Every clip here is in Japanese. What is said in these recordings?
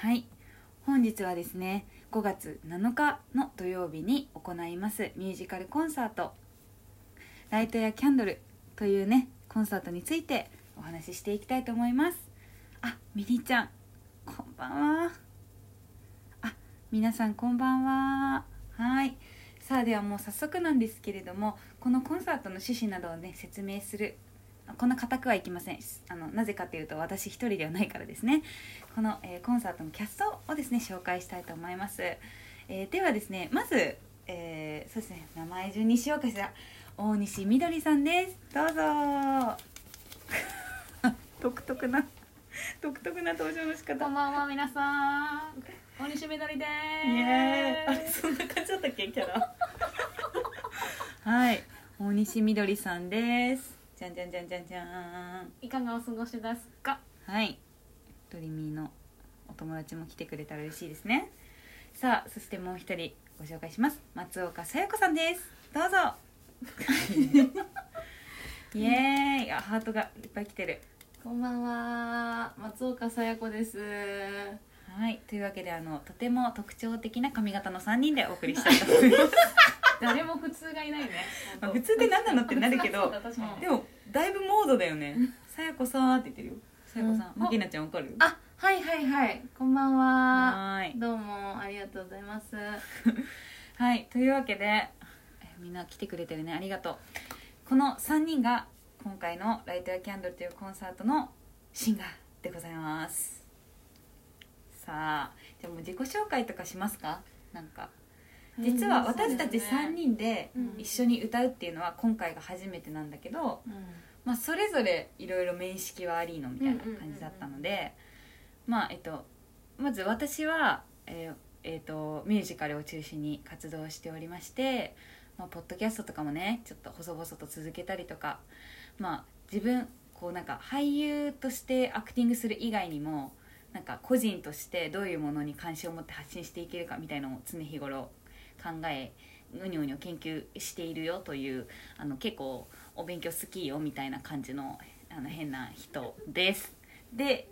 はい。本日はですね5月7日の土曜日に行いますミュージカルコンサート「ライトやキャンドル」というねコンサートについてお話ししていきたいと思います。あミニちゃんこんばんは。あ皆さんこんばんは。はい。さあではもう早速なんですけれどもこのコンサートの趣旨などをね説明するこんな固くはいきません。あのなぜかというと私一人ではないからですね。この、えーコンサートのキャストをですね紹介したいと思います、えーではですねまず、えーそうですね名前順にしようかしら。大西みどりさんです。どうぞ。独特な独特な登場の仕方。こんばんは皆さん。大西みどりでイエーイあそんな感じだったっけキャラ。はい。大西みどりさんですじゃんじゃんじゃんじゃんじゃん。いかがお過ごしですか？はい。ドリミーのお友達も来てくれたら嬉しいですね。さあそしてもう一人ご紹介します。松岡さや子さんです。どうぞ。イエーイ。あハートがいっぱい来てる。こんばんは。松岡さや子です。はい。というわけであのとても特徴的な髪型の3人でお送りしたいと思います 誰も普通がいないね。まあ普通って何なのってなるけど でもだいぶモードだよね。さや子さんって言ってるよ。さや子さんうん。まきなちゃんわかる？あはいはいはい。こんばんは。はーい。どうもありがとうございます。はいというわけでえみんな来てくれてるね。ありがとう。この3人が今回の「ライトやキャンドル」というコンサートのシンガーでございます。さあじゃあもう自己紹介とかしますか？なんか実は私たち3人でうん。一緒に歌うっていうのは今回が初めてなんだけど、うん。まあ、それぞれいろいろ面識はありのみたいな感じだったのでまあえっとまず私は、えーえーとミュージカルを中心に活動しておりまして、まあ、ポッドキャストとかもねちょっと細々と続けたりとか、まあ、自分こうなんか俳優としてアクティングする以外にもなんか個人としてどういうものに関心を持って発信していけるかみたいのを常日頃考えうにょうにょ研究しているよというあの結構お勉強好きよみたいな感じのあの変な人です。で、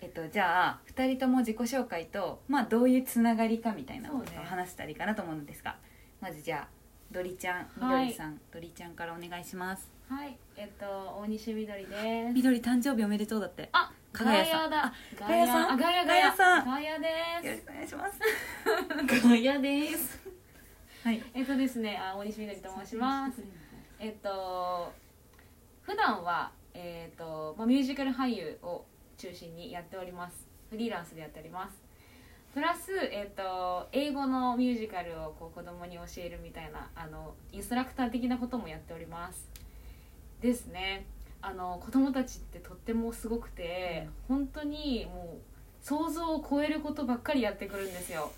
えっと、じゃあ2人とも自己紹介と、まあ、どういうつながりかみたいなのをそうね話したらいいかなと思うんですが、まずじゃあドリちゃんみはいどりさん、ドリちゃんからお願いします。はいえっと大西みどりです。みどり誕生日おめでとうだって。あかがやさん。だ。あガガヤさん。あガヤガガヤヤさん。ガヤでよろしくお願いしますす。ガヤですはい。えっとですねあ大西みどりと申します。えっと普段はえっとまあミュージカル俳優を中心にやっております。フリーランスでやっております。プラス、えっと英語のミュージカルをこう子供に教えるみたいなあのインストラクター的なこともやっております。ですね。あの子供たちってとってもすごくて、本当にもう想像を超えることばっかりやってくるんですよ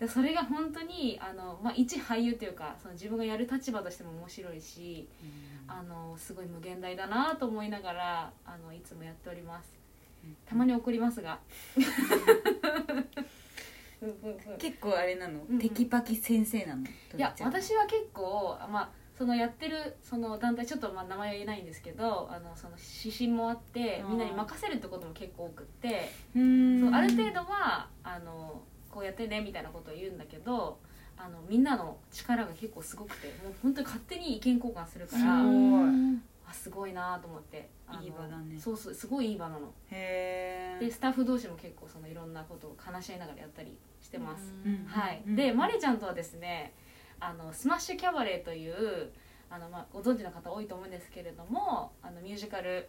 でそれが本当にあの、まあ、一俳優というかその自分がやる立場としても面白いしあのすごい無限大だなと思いながらあのいつもやっております。たまに怒りますが。うん。うんうん結構あれなの、うんテキパキ先生なの？いや私は結構まあそのやってるその団体ちょっとまあ名前は言えないんですけどあのその指針もあってみんなに任せるってことも結構多くってうーん。そうある程度はあのこうやってねみたいなことを言うんだけどあのみんなの力が結構すごくてもう本当に勝手に意見交換するからすごい。あすごいなと思っていい場だね。そうそうすごいいい場なの。へえでスタッフ同士も結構そのいろんなことを話し合いながらやったりしてます、うんはい、うんでマリちゃんとはですねあのスマッシュキャバレーというあの、まあ、ご存知の方多いと思うんですけれどもあのミュージカル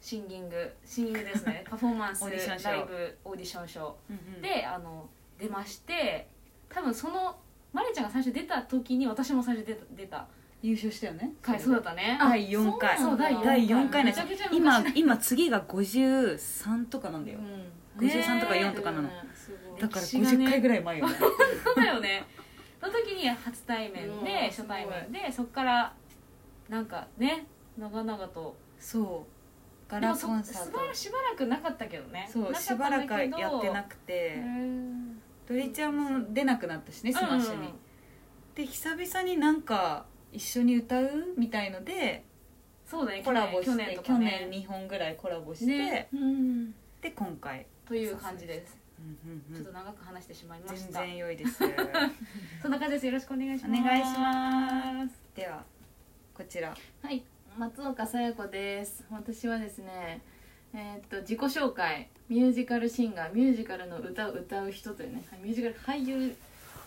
シンギングシンギングですね。パフォーマンスライブオーディションショー。うんうん。であの出まして多分そのマリちゃんが最初出た時に私も最初出た出た優勝したよね。回そうだったね。第4回そう第第4回なんですめちゃくちゃ今昔今次が53とかなんだよ、うん。53とか4とかなの。だから歴史がね。50回ぐらい前よね。そうだよね。その時に初対面うんで初対面でそっからなんかね長々と。そう。ガラコンサーしばらくしばらくなかったけどね。トそうしばらくやってなくくて。うんドリちゃんも出なくなったしねスマッシュに、で久々になんか一緒に歌うみたいのでそうだねコラボして去年と去年かね2本ぐらいコラボして、で今回。という感じです。ちょっと長く話してしまいま全した、然良いです。そんな感じです。よろしくお願いします。お願いします。ではこちら。はい、松岡さや子です。私はですね、えーっと自己紹介、ミュージカルシンガー、ミュージカルの歌を歌う人というね、ミュージカル俳優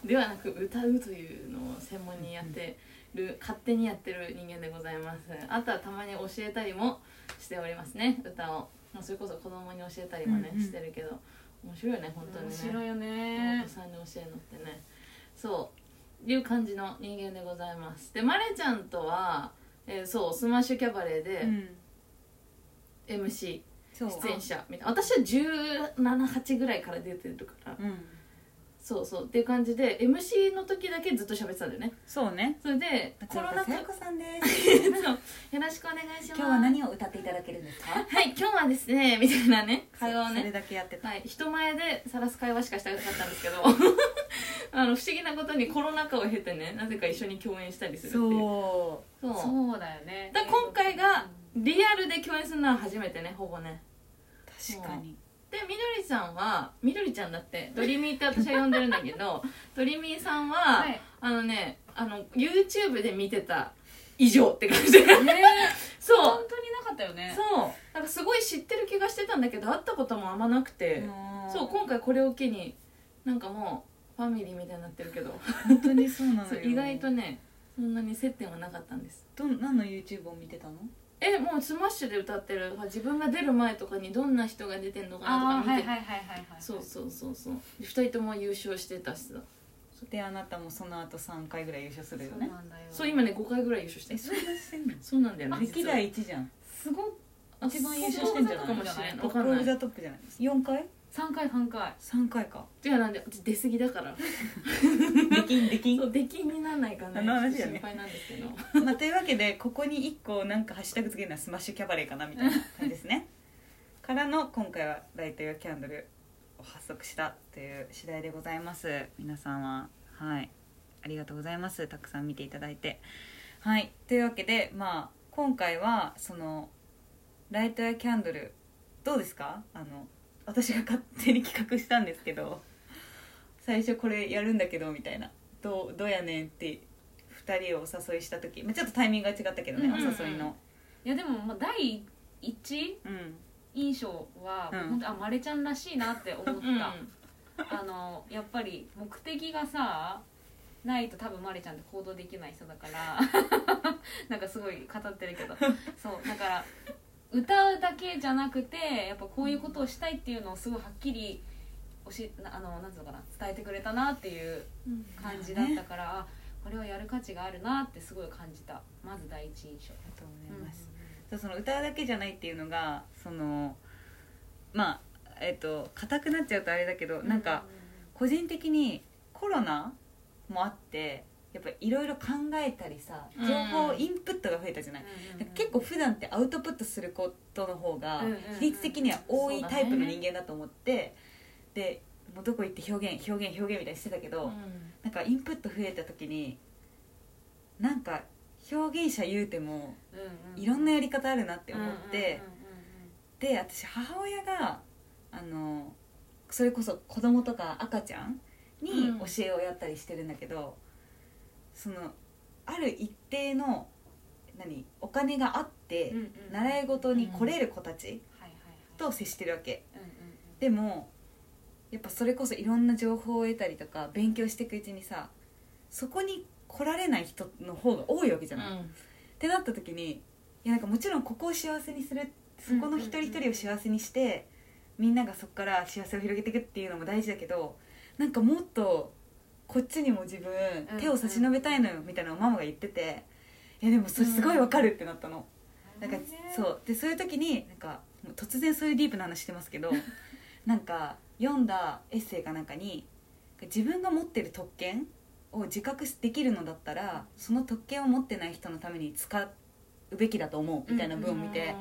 ではなく歌うというのを専門にやってる、勝手にやってる人間でございます。あとはたまに教えたりもしておりますね、歌を。まあそれこそ子供に教えたりもね、うんうん。してるけど、面白いよね、本当にね。面白いよおね子さんに教えるのってね。そう。いう感じの人間でございます。でマレちゃんとは、えーそうスマッシュキャバレーでうん。MC そう。出演者みたいな。私は178ぐらいから出てるから。うん。そうそう。っていう感じで MC の時だけずっと喋ってたんだよね。そうね。それでコロナ禍。さやこさんです。そう。よろしくお願いします。今日は何を歌っていただけるんですか？はい今日はですねみたいなね。会話をね。それだけやってた。はい、人前で晒す会話しかしたかったんですけど。あの不思議なことにコロナ禍を経てねなぜか一緒に共演したりするっていう。そそう。そうだよね。だから今回がリアルで共演するのは初めてねほぼね。う確かに。でみどりさんはみどりちゃんだってドリミーって私は呼んでるんだけど ドリミーさんは、はい。あのねあの YouTube で見てた以上って感じ。でね そう。本当になかったよね。そう。なんかすごい知ってる気がしてたんだけど会ったこともあんまなくて、そう今回これを機になんかもうファミリーみたいになってるけど。本当にそうなの 意外とねそんなに接点はなかったんです。どん何の YouTube を見てたの？えもうスマッシュで歌ってる。自分が出る前とかにどんな人が出てんのかなあとか見て、あはいはいはいはいはい。そうそうそうそう。2人とも優勝してたしさ。であなたもその後3回ぐらい優勝するよそうねなんだよ。そう今ね5回ぐらい優勝してるえそうなんだよね歴代1じゃん。すごいあ一番優勝してんじゃないかもしれない。プオブザトップじゃない4回？3回3回 ?3 回か。違うなんで出過ぎだから。できんできん。そう出禁にならないかなあの話だね。心配なんですけど。まあ、というわけでここに1個なんかハッシュタグつけるのはスマッシュキャバレーかなみたいな感じですね。からの今回はライトやキャンドルを発足したという次第でございます。皆さんははい。ありがとうございます。たくさん見ていただいて。はい。というわけでまあ今回はそのライトやキャンドルどうですか？あの私が勝手に企画したんですけど最初これやるんだけどみたいな。どうどうやねんって2人をお誘いした時、まあ、ちょっとタイミングが違ったけどね、うんうんうん。お誘いの。いやでもまあ第一うん。印象は、うん。本当あまれちゃんらしいなって思った、うんあのやっぱり目的がさないと多分まれちゃんって行動できない人だから。なんかすごい語ってるけど。そうだから歌うだけじゃなくてやっぱこういうことをしたいっていうのをすごいはっきりおしなあのなんつうのかな伝えてくれたなっていう感じだったから、あこれはやる価値があるなってすごい感じた。まず第一印象ありがとうございます、そうその歌うだけじゃないっていうのがそのまあえっ、と硬くなっちゃうとあれだけど、なんか個人的にコロナもあってやっぱいろいろ考えたりさうん。情報インプットが増えたじゃない、うんうんうん結構普段ってアウトプットすることの方がうんうんうん比率的には多いタイプの人間だと思って、でもうどこ行って表現表現表現みたいにしてたけど、なんかインプット増えた時になんか表現者言うてもうんうんいろんなやり方あるなって思って、うんうんうんうん。で私母親があのそれこそ子供とか赤ちゃんにうん。教えをやったりしてるんだけど、そのある一定の何お金があって、うんうん習い事に来れる子たちと接してるわけ。うんうんうん。でもやっぱそれこそいろんな情報を得たりとか勉強していくうちにさそこに来られない人の方が多いわけじゃない、ってなった時にいやなんかもちろんここを幸せにするそこの一人一人を幸せにして、みんながそこから幸せを広げていくっていうのも大事だけどなんかもっとこっちにも自分うん手を差し伸べたいのよみたいなのをママが言ってて。いやでもそれすごいわかるってなったの、なんかそう。でそういう時になんか突然そういうディープな話してますけど なんか読んだエッセイかなんかに自分が持ってる特権を自覚できるのだったらその特権を持ってない人のために使うべきだと思うみたいな文を見て、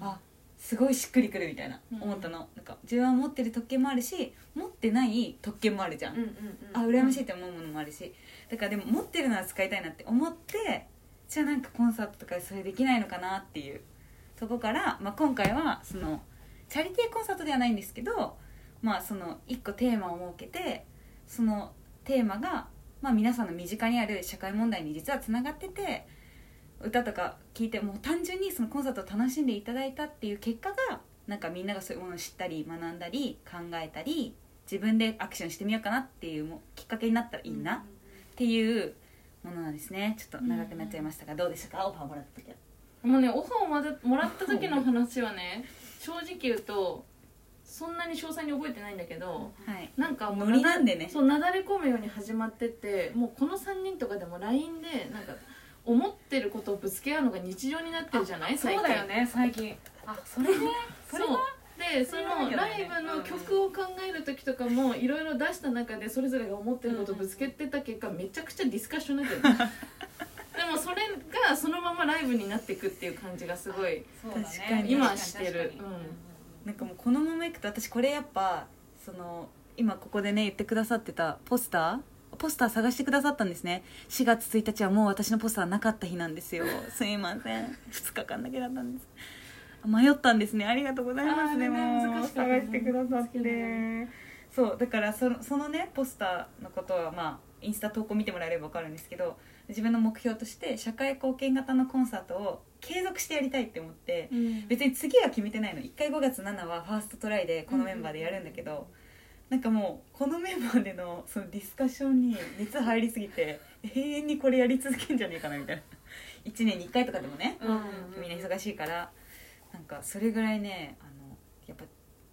あすごいしっくりくるみたいなうん。思ったの、なんか自分は持ってる特権もあるし持ってない特権もあるじゃん、うんうんうんあ羨ましいって思うものもあるし。だからでも持ってるなら使いたいなって思ってじゃあなんかコンサートとかでそれできないのかなっていうとこから、まあ、今回はそのチャリティーコンサートではないんですけどまあその一個テーマを設けてそのテーマが、まあ、皆さんの身近にある社会問題に実はつながってて歌とか聞いてもう単純にそのコンサートを楽しんでいただいたっていう結果がなんかみんながそういうものを知ったり学んだり考えたり自分でアクションしてみようかなっていうもきっかけになったらいいなっていうものなんですね。ちょっと長くなっちゃいましたがどうでしたか？オファーもらった時は。もうねオファーをまだもらった時の 話はね正直言うとそんなに詳細に覚えてないんだけどはい。なんかもうなんでね。そうなだれ込むように始まってってもうこの3人とかでも LINE でなんか思ってることをぶつけ合うのが日常になってるじゃない？最近そうだよね最近。あそれね。それはでそのライブの曲を考える時とかもいろいろ出した中でそれぞれが思ってることをぶつけてた結果めちゃくちゃディスカッションになってる。でもそれがそのままライブになっていくっていう感じがすごい。確かに。今してる。うん。なんかもうこのままいくと私これやっぱその今ここでね言ってくださってたポスターポスター探してくださったんですね。4月1日はもう私のポスターなかった日なんですよ。すいません。2日間だけだったんです。迷ったんですね。ありがとうございますね。もう探してくださって。そうだからそのそのねポスターのことはまあインスタ投稿見てもらえれば分かるんですけど自分の目標として社会貢献型のコンサートを継続してやりたいって思って別に次は決めてないの。1回5月7はファーストトライでこのメンバーでやるんだけど、なんかもうこのメンバーでのそのディスカッションに熱入りすぎて永遠にこれやり続けんじゃねえかなみたいな。1年に1回とかでもねみんな忙しいからなんかそれぐらいねあのやっぱ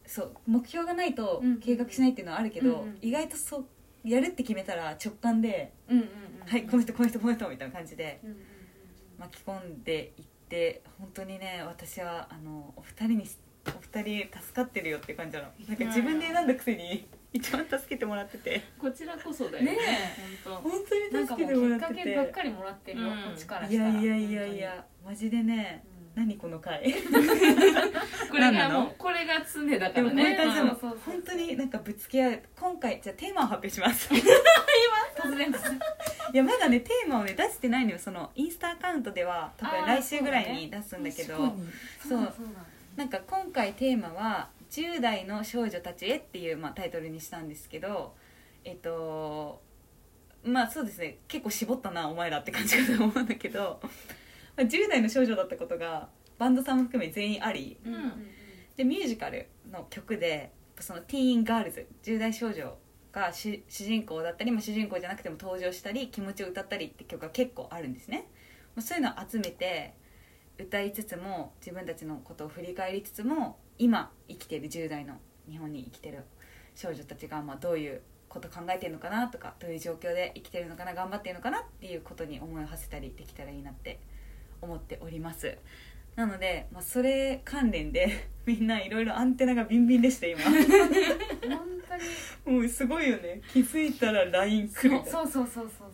そう目標がないとうん。計画しないっていうのはあるけど、うんうん。意外とそうやるって決めたら直感でうんうんうん「はいこの人この人この人」みたいな感じで巻き込んでいって本当にね私はあのお二人にお二人助かってるよって感じなの。なんか自分で選んだくせに 一番助けてもらってて。こちらこそだよ。ねね本本なん当にか助けてももうきっからっててけばっかりもらってるよ、うん。こっちからいやいやいやいや。マジでね。本何この回。当 これがもうこれが常だかでもらねこういう感じでもそうそうそう。本当になんかぶつけ合う今回じゃあテーマを発表します。当に突然いやまだねテーマをね出してないのよそのインスタアカウントでは。多分来週ぐらいに出すんだけど。確かに。そうそうだ。そう。だなんか今回テーマは「10代の少女たちへ」っていう、まあ、タイトルにしたんですけどえっとまあそうですね。結構絞ったなお前らって感じかと思うんだけどまあ10代の少女だったことがバンドさんも含め全員ありうん。でミュージカルの曲でそのティーンガールズ10代少女が主主人公だったり、まあ、主人公じゃなくても登場したり気持ちを歌ったりって曲が結構あるんですね、まあ、そういうのを集めて歌いつつも自分たちのことを振り返りつつも今生きている10代の日本に生きてる少女たちがまあどういうこと考えてるのかなとかどういう状況で生きてるのかな頑張ってるのかなっていうことに思いを馳せたりできたらいいなって思っております。なので、まあ、それ関連で みんないろいろアンテナがビンビンでした今。本当に。もうすごいよね。気づいたら LINE 来る。そうそうそうそうそう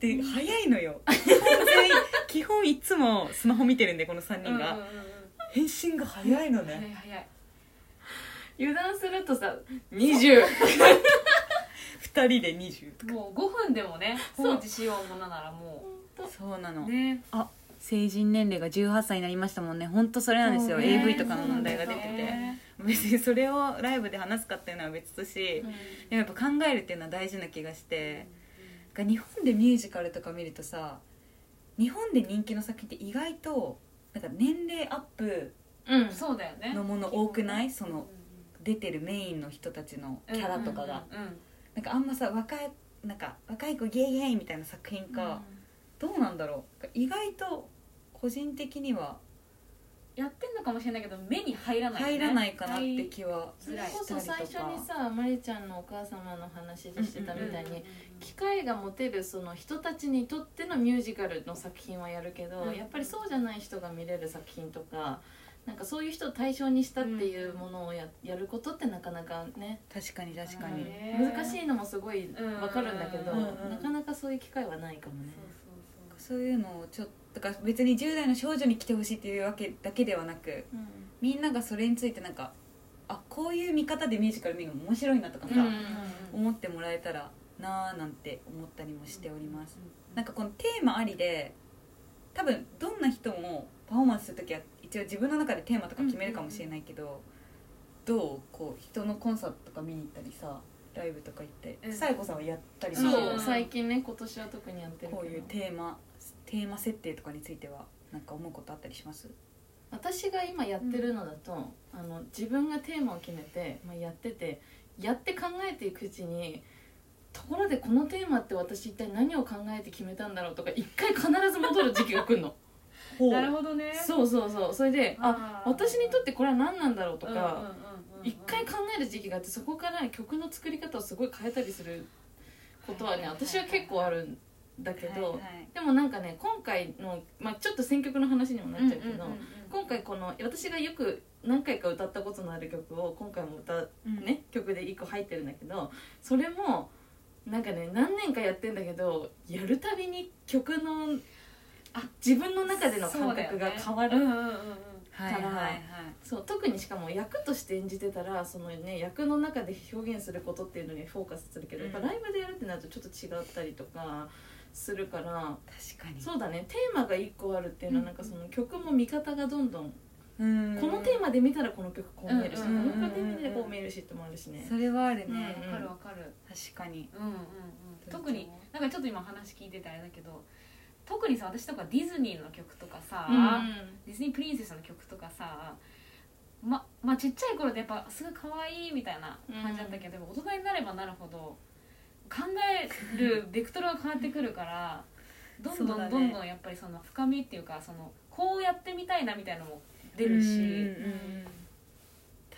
で早いのよ。基本いつもスマホ見てるんでこの3人が、うんうんうんうん。返信が早いの早いね早い。油断するとさ20 2 人で20とか。もう5分でもね放置しようものならもそう。なの、うね。あ成人年齢が18歳になりましたもんね。本当それなんですよ、ね。AV とかの問題が出てて、ね。別にそれをライブで話すかっていうのは別とし、でもやっぱ考えるっていうのは大事な気がして、日本でミュージカルとか見るとさ日本で人気の作品って意外となんか年齢アップうんそうだよね。のもの多くない？そのうん出てるメインの人たちのキャラとかが、うんうん。うんなんかあんまさ若いなんか若い子ゲイゲイみたいな作品か、どうなんだろう？意外と個人的にはやってんのかもしれないけど目に入らないよね。入らないかなって気はそれこそ最初にさまりちゃんのお母様の話でしてたみたいに機会が持てるその人たちにとってのミュージカルの作品はやるけど、うん。やっぱりそうじゃない人が見れる作品とかなんかそういう人を対象にしたっていうものをややることってなかなかね。確かに確かに、ね難しいのもすごいわかるんだけど、なかなかそういう機会はないかもね。そういうのをちょっとだから別に10代の少女に来てほしいっていうわけだけではなくみんながそれについてなんかあこういう見方でミュージカル見るのも面白いなとかさ、うん。思ってもらえたらなーなんて思ったりもしております、なんかこのテーマありで多分どんな人もパフォーマンスする時は一応自分の中でテーマとか決めるかもしれないけど、どうこう人のコンサートとか見に行ったりさライブとか行ってうん。さやこさんはやったりすそるうんう最近ね今年は特にやってるこういうテーマテーマ設定とかについてはなんか思うことあったりします？私が今やってるのだと、あの自分がテーマを決めて、まあ、やっててやって考えていくうちにところでこのテーマって私一体何を考えて決めたんだろうとか一回必ず戻る時期が来るの。なるほどね。そうそうそう。それであ私にとってこれは何なんだろうとうんうんうんかうん。一回考える時期があってそこから曲の作り方をすごい変えたりすることはね私は結構あるんだけど、はいはい。でもなんかね今回の、まあ、ちょっと選曲の話にもなっちゃうけど、うんうんうんうん。今回この私がよく何回か歌ったことのある曲を今回も歌う、うん。ね曲で1個入ってるんだけどそれもなんかね何年かやってんだけどやるたびに曲のあ自分の中での感覚が変わるはいそう特にしかも役として演じてたらその、ね、役の中で表現することっていうのにフォーカスするけど、うんやっぱライブでやるってなるとちょっと違ったりとかするから確かに。そうだね。テーマが1個あるっていうのはなんかその曲も見方がどんどん、うん。このテーマで見たらこの曲こう見えるし、このテーマでこう見えるしってもあるしね。それはあるね、うんわかるわかる。確かに。うんうんうん。特になんかちょっと今話聞いててあれだけど特にさ私とかディズニーの曲とかさ、うん。ディズニープリンセスの曲とかさままあちっちゃい頃でやっぱすごい可愛いみたいな感じだったけど、でも大人になればなるほど考えるベクトルが変わってくるからどんどんどんどんやっぱりその深みっていうかそのこうやってみたいなみたいなのも出るし、うん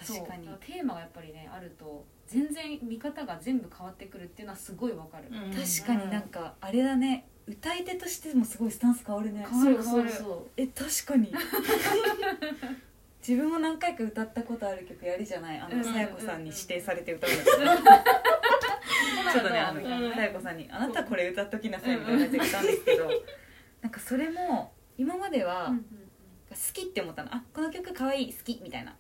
確かに。テーマがやっぱりねあると全然見方が全部変わってくるっていうのはすごいわかる、うん。確かになんかあれだね。歌い手としてもすごいスタンス変わるね。変わるそうそうそえ確かに 自分も何回か歌ったことある曲やるじゃない？あのさやこさんに指定されて歌うんだけどちょっとねあのさやこさんに「あなたこれ歌っときなさい」みたいな感じで歌うんですけど なんかそれも今までは好きって思ったの。あこの曲かわいい好きみたいな。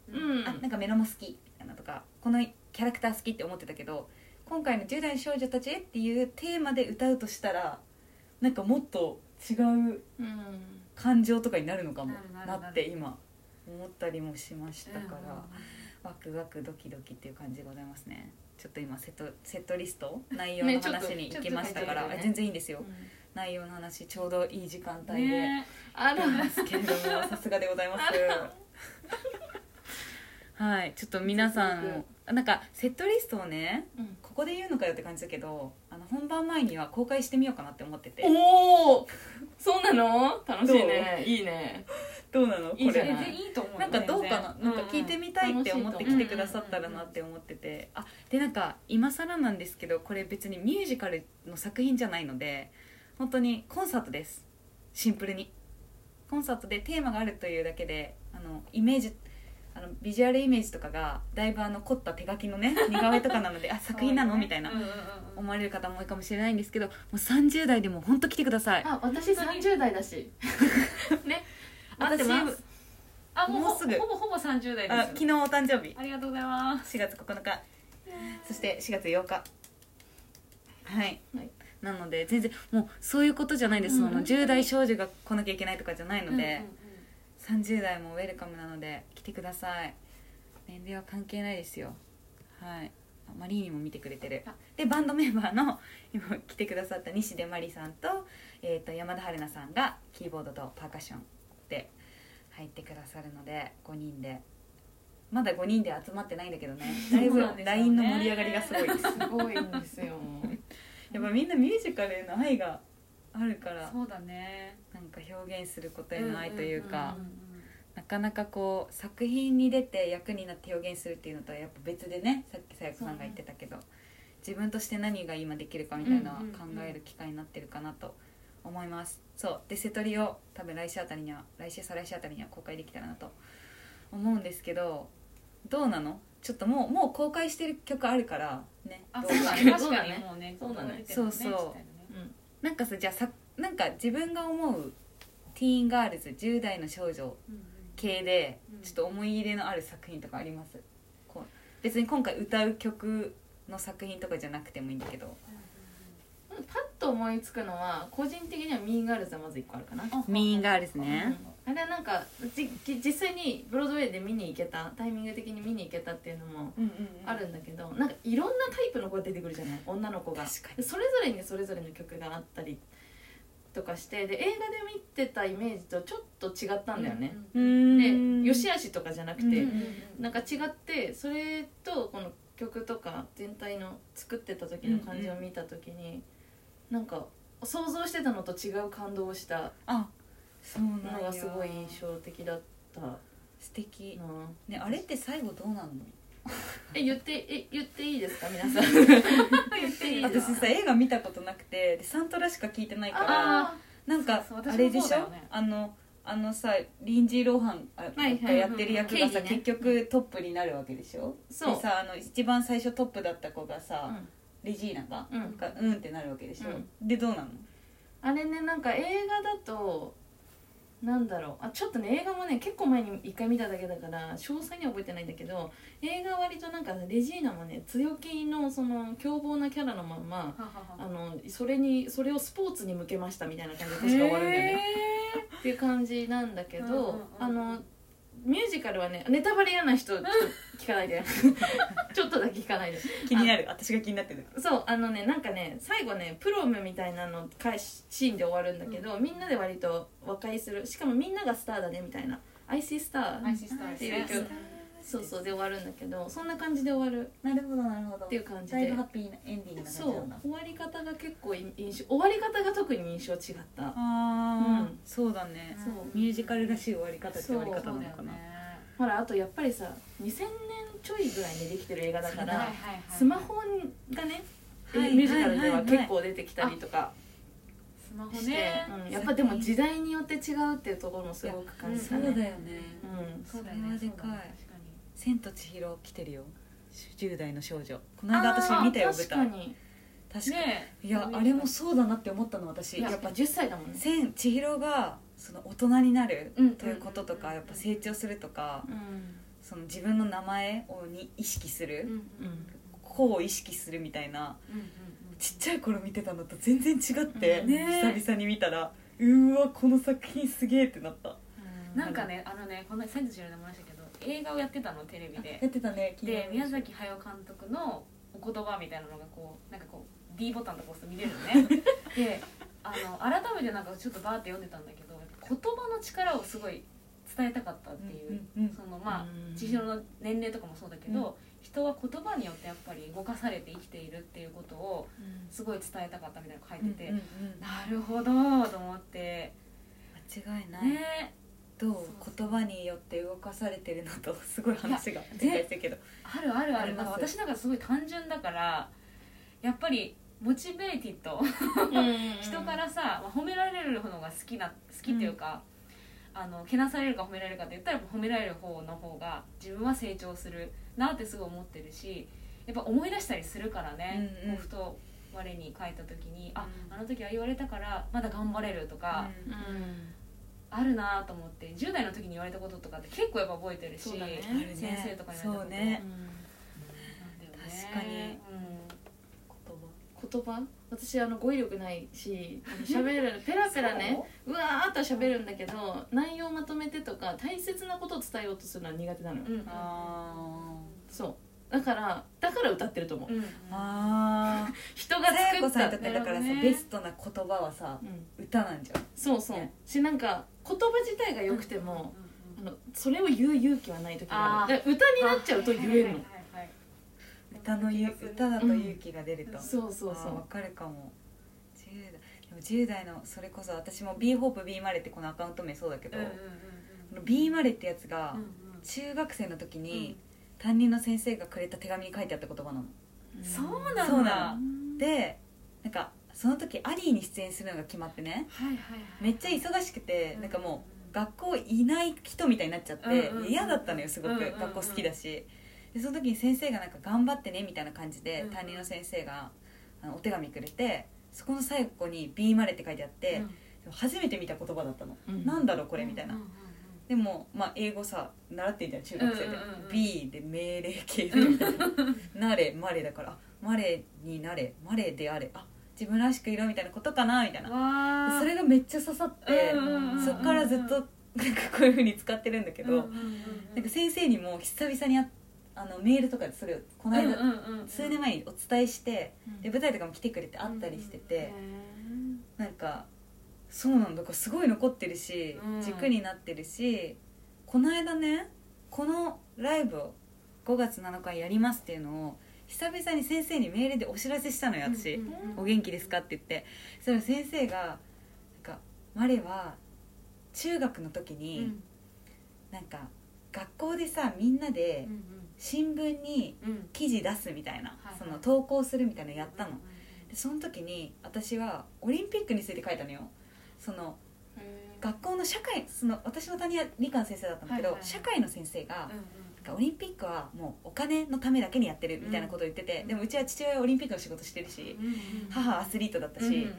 あなんかメロも好きみたいなとかこのキャラクター好きって思ってたけど今回の10代の少女たちへっていうテーマで歌うとしたらなんかもっと違ううん。感情とかになるのかも。なって今思ったりもしましたから、うんうんうん。ワクワクドキドキっていう感じでございますね。ちょっと今セットセットリスト内容の話に行きましたから、ね。あ全然いいんですよ。内容の話ちょうどいい時間帯で、ねある。ますけれどもさすがでございます。はいちょっと皆さんもなんかセットリストをねうん。ここで言うのかよって感じだけどあの本番前には公開してみようかなって思ってて。おおそうなの？楽しいね。いいねどうなの？いいじゃないこれ。全然いいと思うよなんかどうかな、なんか聞いてみたいって思って来てくださったらなって思ってて。あでなんか今更なんですけどこれ別にミュージカルの作品じゃないので本当にコンサートです。シンプルに。コンサートでテーマがあるというだけであのイメージあのビジュアルイメージとかがだいぶあの凝った手書きのね 似顔絵とかなのであ作品なの？みたいな。思われる方も多いかもしれないんですけどもう30代でも本当来てください。あ私30代だし。ね合ってます。あもうすぐ。ほぼほぼ30代です。あ昨日お誕生日。ありがとうございます。4月9日。そして4月8日。はい、はい。なので全然もうそういうことじゃないです、うん。その10代少女が来なきゃいけないとかじゃないので、うんうんうん30代もウェルカムなので来てください。年齢は関係ないですよ。はい。あマリーにも見てくれてる。あ。でバンドメンバーの今来てくださった西出まりさんと,、えー、と山田春奈さんがキーボードとパーカッションで入ってくださるので5人で。まだ5人で集まってないんだけどね。だいぶ LINE の盛り上がりがすごい。ですすごいんですよ。やっぱみんなミュージカルへの愛があるからそうだね。なんか表現することへの愛というか、んんんなかなかこう作品に出て役になって表現するっていうのとはやっぱ別でねさっきさやこさんが言ってたけど、自分として何が今できるかみたいなのはうんうんうん。考える機会になってるかなと思います、そう。で瀬戸りを多分来週あたりには来週再来週あたりには公開できたらなと思うんですけどどうなの？ちょっともうもう公開してる曲あるからね。あどそうだね。確かに。もうねそうだね。そうそう。ねなんかさじゃあさなんか自分が思うティーンガールズ10代の少女うんうん系でうん。ちょっと思い入れのある作品とかあります？こう別に今回歌う曲の作品とかじゃなくてもいいんだけど。うパッと思いつくのは個人的にはミーンガールズはまず1個あるかな。ミーンガールズね。あれはなんかじじ実際にブロードウェイで見に行けたタイミング的に見に行けたっていうのもあるんだけどなんかいろんなタイプの子が出てくるじゃない？女の子が。確かに。でそれぞれにそれぞれの曲があったりとかしてで映画で見てたイメージとちょっと違ったんだよね、うでん。良し悪しとかじゃなくて、うんうん。なんか違ってそれとこの曲とか全体の作ってた時の感じを見た時に、なんか想像してたのと違う感動をしたあそうなのがすごい印象的だった。な素敵。ねあれって最後どうなんの？え言ってえ言っていいですか？皆さん。言っていいですか？私さ映画見たことなくてでサントラしか聞いてないからあなんかあれでしょ、ね。あのあのさリンジー・ローハンがやってる役がさ、結局トップになるわけでしょ？そう。でさあの一番最初トップだった子がーさ、うんレジーナが、うん。がうんってなるわけでしょ、うん。でどうなの？あれねなんか映画だとなんだろう。あちょっとね映画もね結構前に一回見ただけだから詳細には覚えてないんだけど映画は割となんかレジーナもね強気のその凶暴なキャラのまんまあはのそれにそれをスポーツに向けましたみたいな感じで確か終わるんだよね。っていう感じなんだけど、あのミュージカルはねネタバレ嫌な人ちょっと聞かないで。ちょっとだけ聞かないで。気になる。私が気になってる。そうあのねなんかね最後ねプロムみたいなのかシーンで終わるんだけど、みんなで割と和解する。しかもみんながスターだねみたいな「アイシー。スター」っていう。曲そうそうで終わるんだけどそんな感じで終わる。なるほどなるほど。っていう感じだいぶでハッピーなエンディングな感じそうなんだ終わり方が結構印象終わり方が特に印象違った。ああ、うん。そうだね。そう。ミュージカルらしい終わり方って終わり方なのかな、ねほらあとやっぱりさ2000年ちょいぐらいにできてる映画だからはいはいはいスマホがねはいミュージカルでは結構出てきたりとかスマホして、ねうん、やっぱでも時代によって違うっていうところもすごく感じたね。そうだよね、うんそれはでかい千と千尋来てるよ。10代の少女。この間私見たよ舞台。確かに。確かに。ねいやあれもそうだなって思ったの私。やっぱ10歳だもんね。千千尋がその大人になるうんということとかやっぱ成長するとかうん。その自分の名前をに意識するうんうんを意識するみたいなちっちゃい頃見てたのと全然違って、うん。久々に見たらうーわこの作品すげえってなった。なんかねあのねこの「千と千尋」でもましたけど映画をやってたのテレビで。やってたねで宮崎駿監督のお言葉みたいなのがこうなんかこう D ボタンとか押すと見れるのね。であの改めてなんかちょっとバーって読んでたんだけど言葉の力をすごい伝えたかったっていう、うんうんそのまあうん。千尋の年齢とかもそうだけど、人は言葉によってやっぱり動かされて生きているっていうことをすごい伝えたかったみたいなの書いてて、うんうんうんなるほどと思って。間違いない、ねどうそう。そう言葉によって動かされてるのとすごい話がいや展開してるけど。あるあるあるあ私なんかすごい単純だからやっぱりモチベーティッド人からさ、まあ、褒められるのが好きな好きっていうか、あのけなされるか褒められるかって言ったら褒められる方の方が自分は成長するなってすごい思ってるしやっぱ思い出したりするからね、うんうん。ふと我に書いた時に、あうん。あの時は言われたからまだ頑張れるとか、うんうんあるなと思って10代の時に言われたこととかって結構やっぱ覚えてるし、ね。先生とかに言われたこと。ね。確かに。言葉。私あの語彙力ないし喋るペラペラね。うわーっと喋るんだけど内容まとめてとか大切なことを伝えようとするのは苦手なのよ、うん。そうだからだから歌ってると思う、うんあー。人が作ったこさんってだからさ、ねベストな言葉はさうん、歌なんじゃん。そうそう、ね。しなんか言葉自体が良くても、うんうんうんあのそれを言う勇気はない時がある。歌になっちゃうと言えるのはいはい。歌のゆ歌だと勇気が出ると、うん。そうそうそあーわうかるかも。10代。でも10代のそれこそ私も b ホープ b マレってこのアカウント名そうだけど、うんうんうんこの b マレってやつがうんうん。中学生の時に担任の先生がくれた手紙に書いてあった言葉なの。そうなんだ。でなんかその時アリーに出演するのが決まってね。はいはいはいめっちゃ忙しくてうん。なんかもう学校いない人みたいになっちゃってうんうんうん嫌だったのよすごく。うんうんうん。学校好きだし。でその時に先生がなんか頑張ってねみたいな感じで担任の先生があのお手紙くれてそこの最後に「B マレ」って書いてあって初めて見た言葉だったの。うん。なんだろうこれみたいな。うんうんうんでも、まあ、英語さ習ってんじゃん中学生で、うんうんうんうん。B で命令形で。な 「なれまれ」だからあ「まれになれまれであれあ自分らしくいろみたいなことかなみたいな。それがめっちゃ刺さってうんうんうんうんそっからずっとなんかこういうふうに使ってるんだけど、うんうんうんなんか先生にも久々にああのメールとかでそれをこの間、うんうんうん数年前にお伝えしてうん。で舞台とかも来てくれて会ったりしてて、へなんかそうなんだからすごい残ってるし、うん。軸になってるしこの間ねこのライブを5月7日にやりますっていうのを久々に先生にメールでお知らせしたのよ私、うんうんお元気ですか?」って言って。それを先生がなんか「マレは中学の時うん。に、なんか学校でさみんなでうん新聞にうん。うん記事出すみたいな、はいはい。その投稿するみたいなのやったの、うん。でその時に私はオリンピックについて書いたのよそのー学校の社会その私の担任は理科の先生だったんだけど、はいはいはい。社会の先生が、うんうん。オリンピックはもうお金のためだけにやってるみたいなことを言ってて、うんでもうちは父親はオリンピックの仕事してるし、うんうん母はアスリートだったし、うんうんうん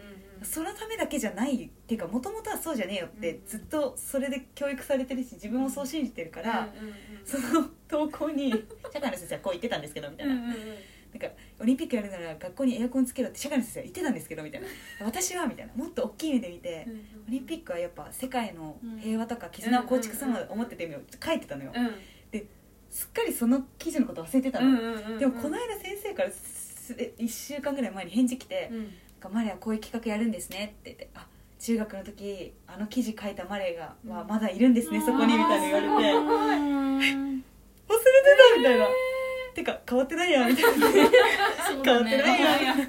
そのためだけじゃないっていうかもともとはそうじゃねえよってうんずっとそれで教育されてるし自分もそう信じてるから、うんうんうん。その投稿に社会の先生はこう言ってたんですけどみたいな,、うんうんうんなんかオリンピックやるなら学校にエアコンつけろって社会の先生は言ってたんですけどみたいな。私はみたいな。もっと大きい目で見て、オリンピックはやっぱ世界の平和とか絆を構築すると思ってて書いてたのよ、うんすっかりその記事のこと忘れてたの、うんうんうんでもこの間先生からす1週間ぐらい前に返事来てうん。なんかマレーはこういう企画やるんですね」って言って「あ中学の時あの記事書いたマレーが、はまだいるんですねそこに」みたいな言われて「忘れてた」みたいな「てか変わってないや」みたいな変わってないいやや。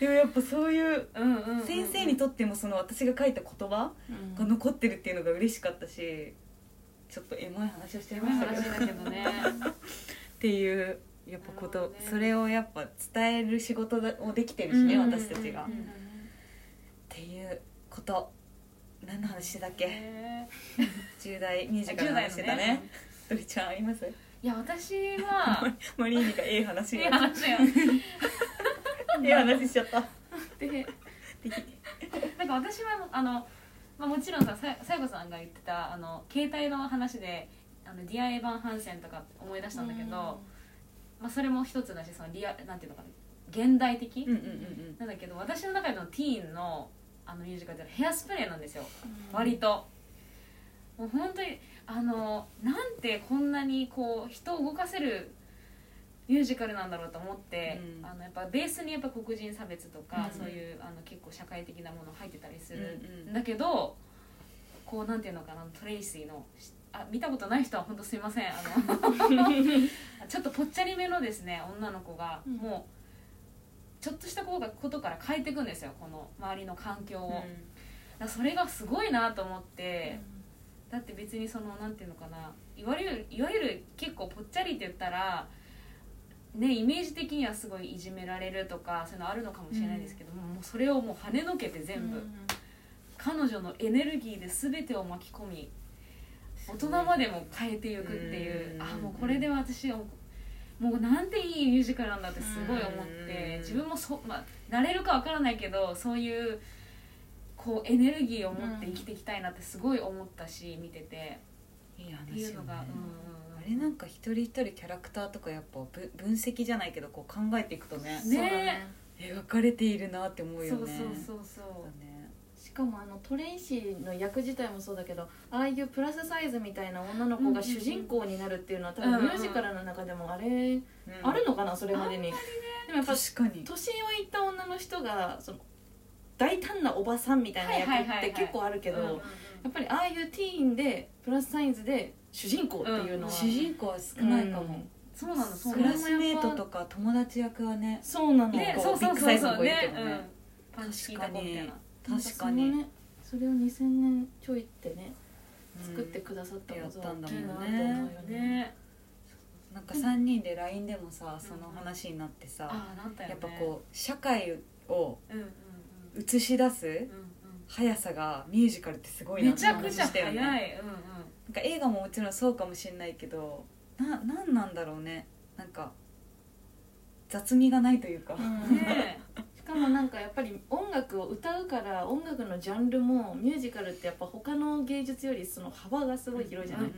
でもやっぱそういう先生にとってもその私が書いた言葉うん。が残ってるっていうのが嬉しかったしちょっとエモい話をしちゃいましたけど。ね。っていうやっぱこと、ね。それをやっぱ伝える仕事だをできてるしね、うんうんうん私たちが、っうんていうこと。何の話してたっけ？へ10代 ミュージカルの話してたね。どりちゃんあります？ーいや私は マリーニがええ話いい話だよ ええ話しちゃった。でなんか私はあの、まあ、もちろんさささやこさんが言ってたあの携帯の話であのディア・エヴァン・ハンセンとか思い出したんだけど、まあ、それも一つだしそのリアなんていうのかな現代的、うんうんうんなんだけど私の中でのティーンのあのミュージカルってヘアスプレーなんですよ。割と。もう本当にあのなんてこんなにこう人を動かせるミュージカルなんだろうと思って、うん。あのやっぱベースにやっぱ黒人差別とか、うん。そういうあの結構社会的なもの入ってたりするうんうん。んだけど、こうなんていうのかなトレイシーのしあ見たことない人は本当すいません。あの ちょっとぽっちゃりめのですね女の子が、うん。もうちょっとしたことがことから変えていくんですよこの周りの環境を。それがすごいなと思って、だって別にそのなんていうのかないわゆるいわゆる結構ぽっちゃりって言ったらねイメージ的にはすごいいじめられるとかそういうのあるのかもしれないですけども、もうそれをもう跳ねのけて全部、彼女のエネルギーで全てを巻き込み大人までも変えていくっていううんあもうこれで私はもうなんていいミュージカルなんだってすごい思ってうん自分もそ、まあ、なれるかわからないけどそういうこうエネルギーを持って生きていきたいなってすごい思ったし見てて。いいっていうのが、話よねうん。あれなんか一人一人キャラクターとかやっぱぶ分析じゃないけどこう考えていくとね。ね。描かれているなって思うよね。そうそうそうそう。だね。しかもあのトレイシーの役自体もそうだけどああいうプラスサイズみたいな女の子が主人公になるっていうのは多分うんうんミュージカルの中でもあれ、うん。あるのかなそれまでに、でもやっぱ確かに。年老いた女の人がその大胆なおばさんみたいな役って結構あるけど、やっぱりああいうティーンでプラスサイズで主人公っていうのは、主人公は少ないかも、そうなのそうクラスメートとか友達役はねそうなの、ねこそううそうそう。そうね。ねうん。パンチ効いた子みたいな。なん確かに、それを2000年ちょいってねうん。作ってくださったことは大きいなと思うよね。ね。なんか3人で LINE でもさその話になってさ、やっぱこう社会を映し出すうんうん速さがミュージカルってすごうんめいなってちゃくちゃ早い。うんなんか映画ももちろんそうかもしれないけどななんなんだろうね。なんか雑味がないというか、うん。ねしかもなんかやっぱり音楽を歌うから音楽のジャンルもミュージカルってやっぱ他の芸術よりその幅がすごい広いじゃない、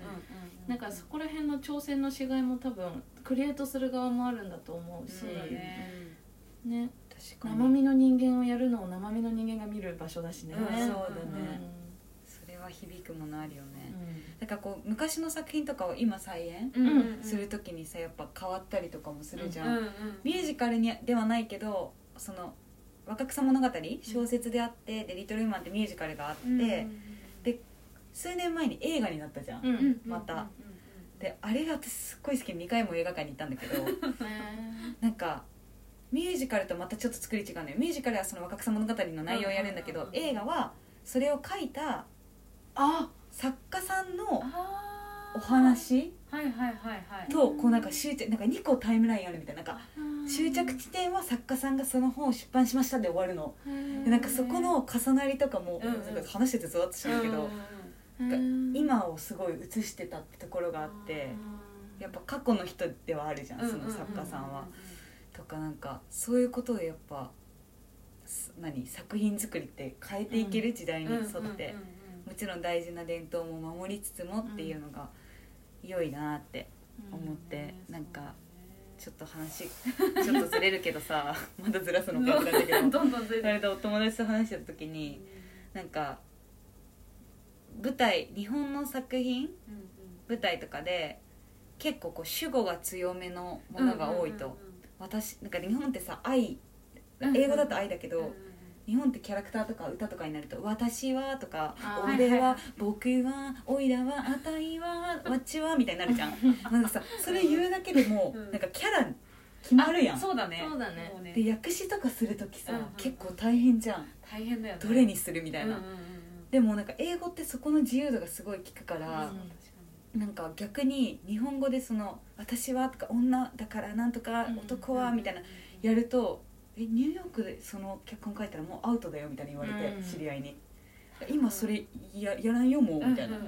なんかそこら辺の挑戦のしがいも多分クリエイトする側もあるんだと思うし、そうだね。ね生身の人間をやるのを生身の人間が見る場所だしね、うんそうだね。うそれは響くものあるよね、ん。だからこう昔の作品とかを今再演うんうんうん。する時にさやっぱ変わったりとかもするじゃん、うんうんミュージカルにではないけどその若草物語小説であってで「リトル・ウーマン」ってミュージカルがあって、うんで数年前に映画になったじゃん、うんうんうんまた。であれが私すっごい好きで2回も映画館に行ったんだけど。なんかミュージカルとまたちょっと作り違うのよ。ミュージカルはその若草物語の内容をやるんだけど、映画はそれを書いたあ作家さんのお話とこうなんか終着なんか2個タイムラインあるみたいななんか終着地点は作家さんがその本を出版しましたで終わるの。でなんかそこの重なりとかも、なんか話しててゾワッとしちゃうけど、うん今をすごい映してたってところがあってやっぱ過去の人ではあるじゃん、その作家さんは。とかなんかそういうことをやっぱす何作品作りって変えていける時代に沿って、もちろん大事な伝統も守りつつもっていうのが良いなって思って、なんかちょっと話ちょっとずれるけどさ まだずらすのかって感じだけど。どんどんずれて。それでお友達と話してた時になんか舞台日本の作品舞台とかで結構こう主語が強めのものが多いと、私なんか日本ってさ愛うん英語だと愛だけど、うん日本ってキャラクターとか歌とかになると「私は」とかあ「俺はーはいはい」「僕は」「おいらは」「あたいは」「わっちは」みたいになるじゃん。なんかさそれ言うだけでもうん。なんかキャラ決まるやん。あそうだね。そうだね。もで訳詞とかする時さ、うんうん結構大変じゃん。大変だよね。どれにするみたいな、うんうんうんうん。でもなんか英語ってそこの自由度がすごい効くから、うんなんか逆に日本語でその「私は」とか「女だからなんとかうん。男は」みたいなやると「えニューヨークでその脚本書いたらもうアウトだよ」みたいに言われて、うん。知り合いに「今それややらんよもう」みたいな、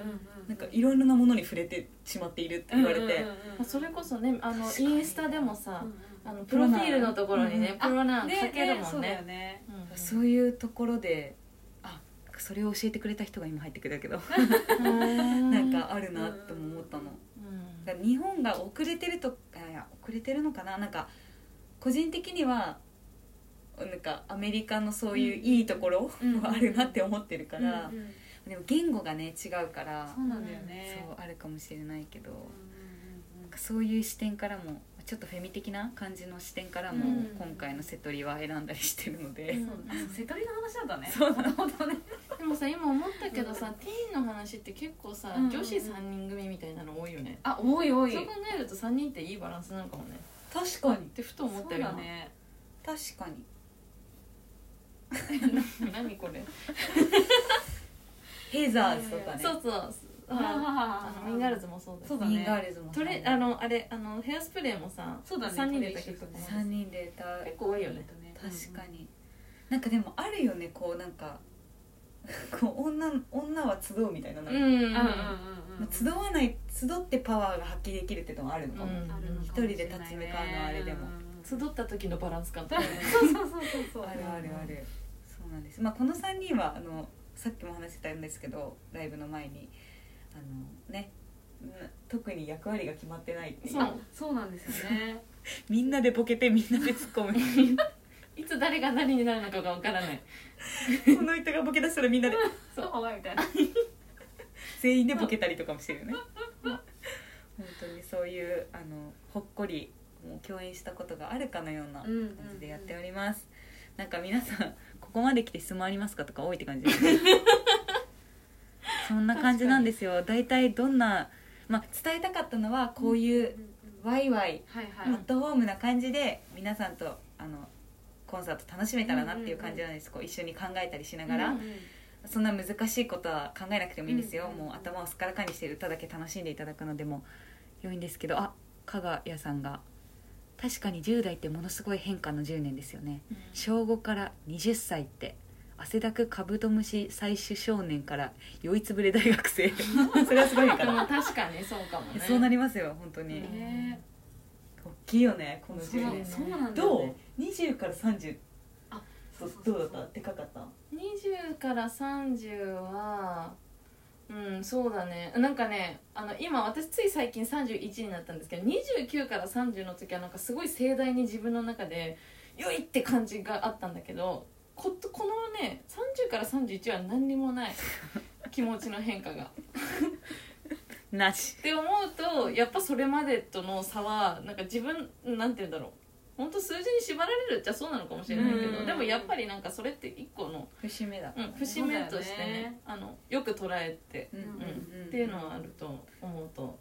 なんかいろんなものに触れてしまっているって言われて、それこそねあのインスタでもさうんあのプロフィールのところにねうんプロナウンね書けるもんね。そういうところであそれを教えてくれた人が今入ってくれたけど、うん。なんかあるなったの。うんだから日本が遅れてるとあいや遅れてるのかな？なんか個人的にはなんかアメリカのそういういいところうん。はあるなって思ってるから、うんうんでも言語がね違うからそうなんだよねそうあるかもしれないけど、うんうんなんかそういう視点からもちょっとフェミ的な感じの視点からも、うん。今回の瀬戸りは選んだりしてるので、うん。瀬戸りの話なんだね。そう。もともとね。でもさ今思ったけどさティーンの話って結構さうん。うんうん女子3人組みたいなの多いよね。あ多い多い。そう考えると3人っていいバランスなのかもね。確かに。ってふと思ったそうよね。確かに。何これ。ヘザーズとかね。そうそうあのミンガールズもそうだし。そうだね。ミンガールズもトレあのあれあのヘアスプレーもさそうだね3人で歌曲とか3人で歌う。結構多いよね。確かに、なんかでもあるよねこうなんか こう女女は集うみたいなの、うん。うんうんうんうんまあ集わない集ってパワーが発揮できるっていうのも。あるのかも、一人で立ち向かうのはあれでも。集った時のバランス感とかね。そうそうそうそう。そ うあるあるある。そうなんです。まあこの3人はあのさっきも話してたんですけどライブの前にあのねうん特に役割が決まってないっていう。そうあそうなんですよね。みんなでボケてみんなで突っ込む。いつ誰が何になるのかがわからない。この人がボケ出したらみんなで そうお前みたいな。全員でボケたりとかもしてるよね。本当にそういうあのほっこりもう共演したことがあるかのような感じでやっております、なんか皆さんここまで来て質問ありますかとか多いって感じですねそんな感じなんですよ。大体どんな、まあ、伝えたかったのはこういうワイワイはいアッはいトホームな感じで皆さんとあのコンサート楽しめたらなっていう感じなんです。こう一緒に考えたりしながら、うんそんな難しいことは考えなくてもいいですよ、うんもう頭をすっからかにして歌だけ楽しんでいただくのでも良いんですけどあ加賀谷さんが確かに10代ってものすごい変化の10年ですよね。小5から20歳って汗だくカブトムシ採取少年から酔いつぶれ大学生。それはすごい変化でもだ確かにそうかもね。そうなりますよ本当に、ね大きいよねこのそう10年そうなんだよどねう20から30あどどうだった？でかかった？20から30はうんそうだね。なんかねあの今私つい最近31になったんですけど29から30の時はなんかすごい盛大に自分の中で良いって感じがあったんだけどここのね30から31は何にもない 気持ちの変化が。っなし。て思うとやっぱそれまでとの差はなんか自分なんて言うんだろう。本当数字に縛られるっちゃそうなのかもしれないけうん。どでもやっぱりなんかそれって一個の、節目だ。うん、節目としてねあのよく捉えて、うんうんうん。うんっていうのはあると思うと。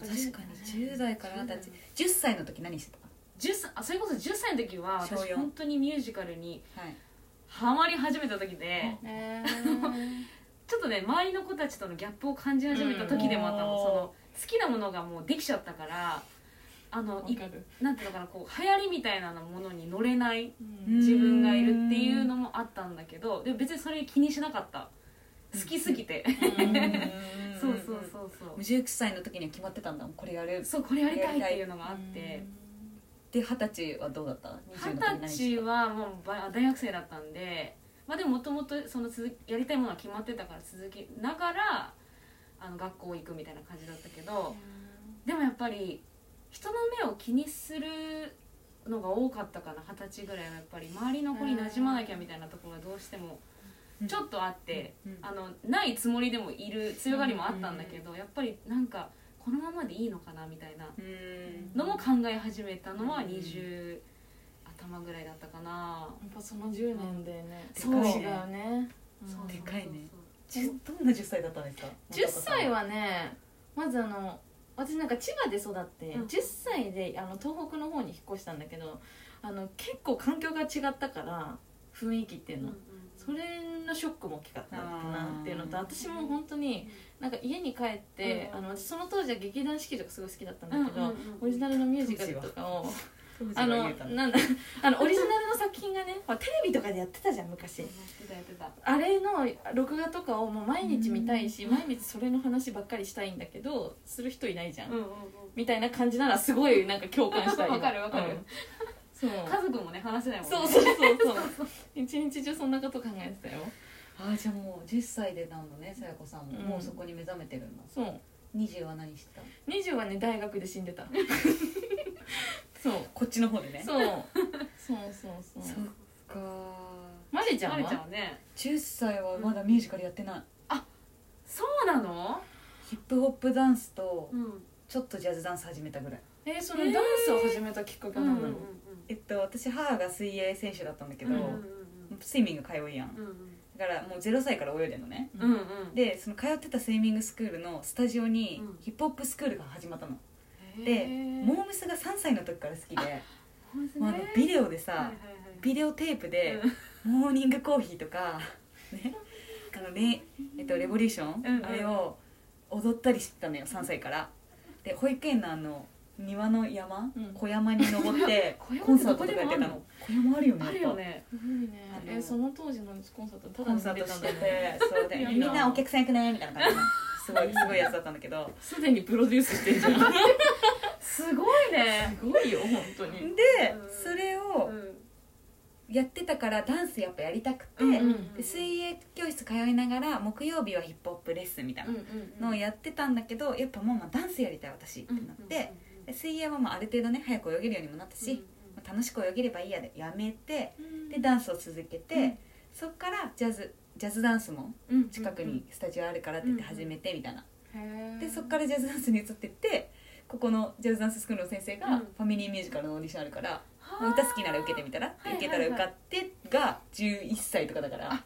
確かに10代から二十歳10歳の時何してた10歳あそれこそ10歳の時は私本当にミュージカルにはいハマり始めた時でえ ちょっとね周りの子たちとのギャップを感じ始めた時でもあったの,、うん。その好きなものがもうできちゃったからあのいなんていうのかなこう流行りみたいなものに乗れないうん。自分がいるっていうのもあったんだけどでも別にそれ気にしなかった。好きすぎて、そうそうそうそう。19歳の時には決まってたん。だこれやるそうこれやりたいっていうのがあってで二十歳はどうだった？二20の時何十歳はもうば大学生だったんでまあでももともとそのやりたいものは決まってたから続きながらあの学校行くみたいな感じだったけどでもやっぱり人の目を気にするのが多かったかな。二十歳ぐらいはやっぱり。周りの子に馴染まなきゃみたいなところがどうしてもちょっとあって、あのないつもりでもいる強がりもあったんだけど、やっぱりなんかこのままでいいのかなみたいなうん。のも考え始めたのは20頭ぐらいだったかな、やっぱその10年でねそう。違うね。そうでかいね。どんな10歳だったんですか？10歳はねまずあの私なんか千葉で育って、うん。10歳であの東北の方に引っ越したんだけどあの結構環境が違ったから雰囲気っていうの、うんうんそれのショックも大きかったなっていうのと私も本当になんか家に帰って、うん。あの私その当時は劇団四季とかすごい好きだったんだけど、うんうんうんオリジナルのミュージカルとかをああのの。なんだあのオリジナルの作品がね テレビとかでやってたじゃん昔。あれの録画とかをもう毎日見たいしうん毎日それの話ばっかりしたいんだけどする人いないじゃん、うんうんうん。みたいな感じならすごいなんか共感した今 わかるわかる。うんそう。家族もね話せないもんね。そうそうそうそう。一日中そんなこと考えてたよ。あじゃあもう10歳でなんのねさやこさんも、うん。もうそこに目覚めてるんだそう。20は何してた20はね大学で死んでた。そう。こっちの方でね。そう。そうそうそう。そっかマリちゃんまりちゃんははね10歳はまだミュージカルやってない、そうなの？ヒップホップダンスとうん。ちょっとジャズダンス始めたぐらい。えー、そのダンスを始めたきっかけは何なの、えっと私母が水泳選手だったんだけど、うんスイミング通いやん。うんうん。だからもう0歳から泳いでんのね。うんうん。でその通ってたスイミングスクールのスタジオにうん。ヒップホップスクールが始まったの、へでーモームスが3歳の時から好きであのビデオでさ、はいはいはいビデオテープでモーニングコーヒーとか ねあのねえっとレボリューション、うんうん。あれを踊ったりしてたのよ3歳から。で保育園のあの庭の山、うん。小山に登ってコンサートとかやってたの小山あるよねあるよね。すごいね。あのえーその当時のコンサートただコンに見れサートしてそうでいや。みんなお客さん行くねみたいな感じ。のすごいすごいやつだったんだけど。すでにプロデュースしてんじゃん。すごいね。すごいよ本当に。でうん。それをうん。やってたからダンスやっぱやりたくて、うんうんで水泳教室通いながら木曜日はヒップホップレッスンみたいなのをやってたんだけどやっぱママダンスやりたい私ってなって、で水泳はまあある程度ね早く泳げるようにもなったし、まあ楽しく泳げればいいやでやめてでダンスを続けて、うん。そっからジャズジャズダンスも近くにスタジオあるからって言って始めてみたいな、でそっからジャズダンスに移ってってここのジャズダンススクールの先生が、うん。ファミリーミュージカルのオーディションあるから、歌好きなら受けてみたら、はいはいはい。受けたら受かってが11歳とかだから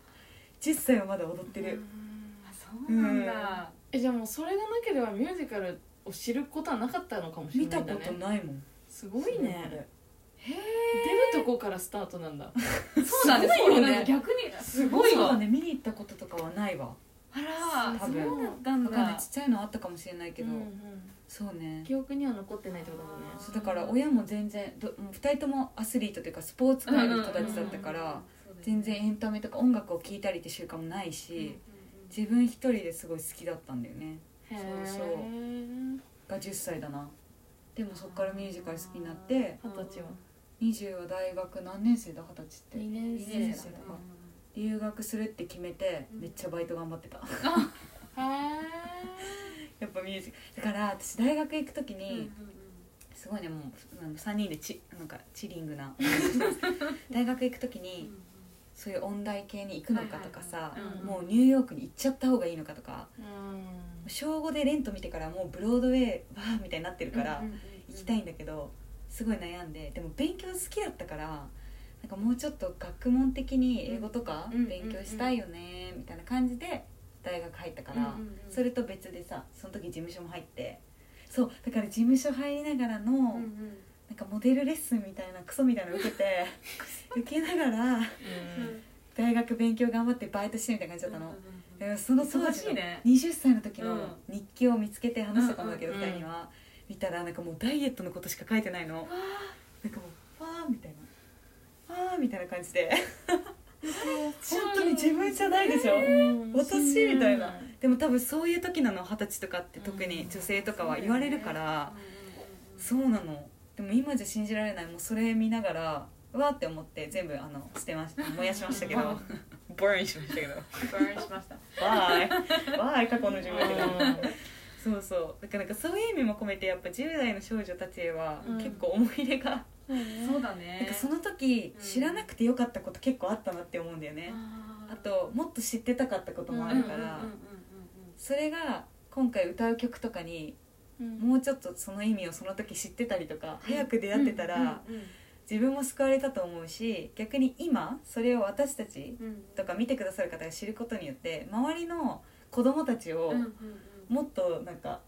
10歳はまだ踊ってる、あそうなんだ。えじゃあもうそれがなければミュージカルを知ることはなかったのかもしれ見たこないんだね。とないもん。すごいね。へ出るとこからスタートなんだ。え そうなんですすごいよね。なんか逆に。すごいわ。そうだね見に行ったこととかはないわ。あら多分。そうだったんわかんないだちっちゃいのあったかもしれないけど、うんうんそうね。記憶には残ってないってことだね。そうだから親も全然どもう2人ともアスリートというかスポーツ界の人たちだったから全然エンタメとか音楽を聴いたりって習慣もないし自分一人ですごい好きだったんだよねそうそう。が10歳だな。でもそっからミュージカル好きになって二十歳は。20は大学何年生だ？二十歳って。2年生生だから。留学するって決めてうん。めっちゃバイト頑張ってた。へ やっぱミュージだから私大学行く時にすごいねもうあの3人でチなんかチリングな 大学行く時にそういう音大系に行くのかとかさ、もうニューヨークに行っちゃった方がいいのかとかうん小5でレント見てからもうブロードウェイバーみたいになってるから、行きたいんだけどすごい悩んででも勉強好きだったからなんかもうちょっと学問的に英語とかうん勉強したいよねみたいな感じで大学入ったから、それと別でさその時事務所も入ってそうだから事務所入りながらの、なんかモデルレッスンみたいなクソみたいなの受けて 受けながら大学勉強頑張ってバイトしてみたいな感じだったの。でもその当忙時のしいね。20歳の時のうん。日記を見つけて話してたんだけど、うんうんうん。2人には見たらなんかもうダイエットのことしか書いてないの。なんかもう「わー」みたいな「わー」みたいな感じで。本当に自分じゃないでしょ？うん。私みたいな。でも多分そういう時なの。二十歳とかって特に女性とかは言われるから、そうなの。でも今じゃ信じられない。もうそれ見ながらうわーって思って全部あの捨てました。燃やしましたけど。burn しましたけど。 burn しました。 bye。 bye 過去の自分だそうそう。だからなんかそういう意味も込めてやっぱ10代の少女たちへはうん。結構思い入れが、そうだね。なんかその時うん。知らなくてよかったこと結構あったなって思うんだよね、あともっと知ってたかったこともあるから、うんうんうんうんそれが今回歌う曲とかにうん。もうちょっとその意味をその時知ってたりとか早く出会ってたら、うんうん自分も救われたと思うし逆に今それを私たちとか見てくださる方が知ることによって周りの子供たちをもっとなんか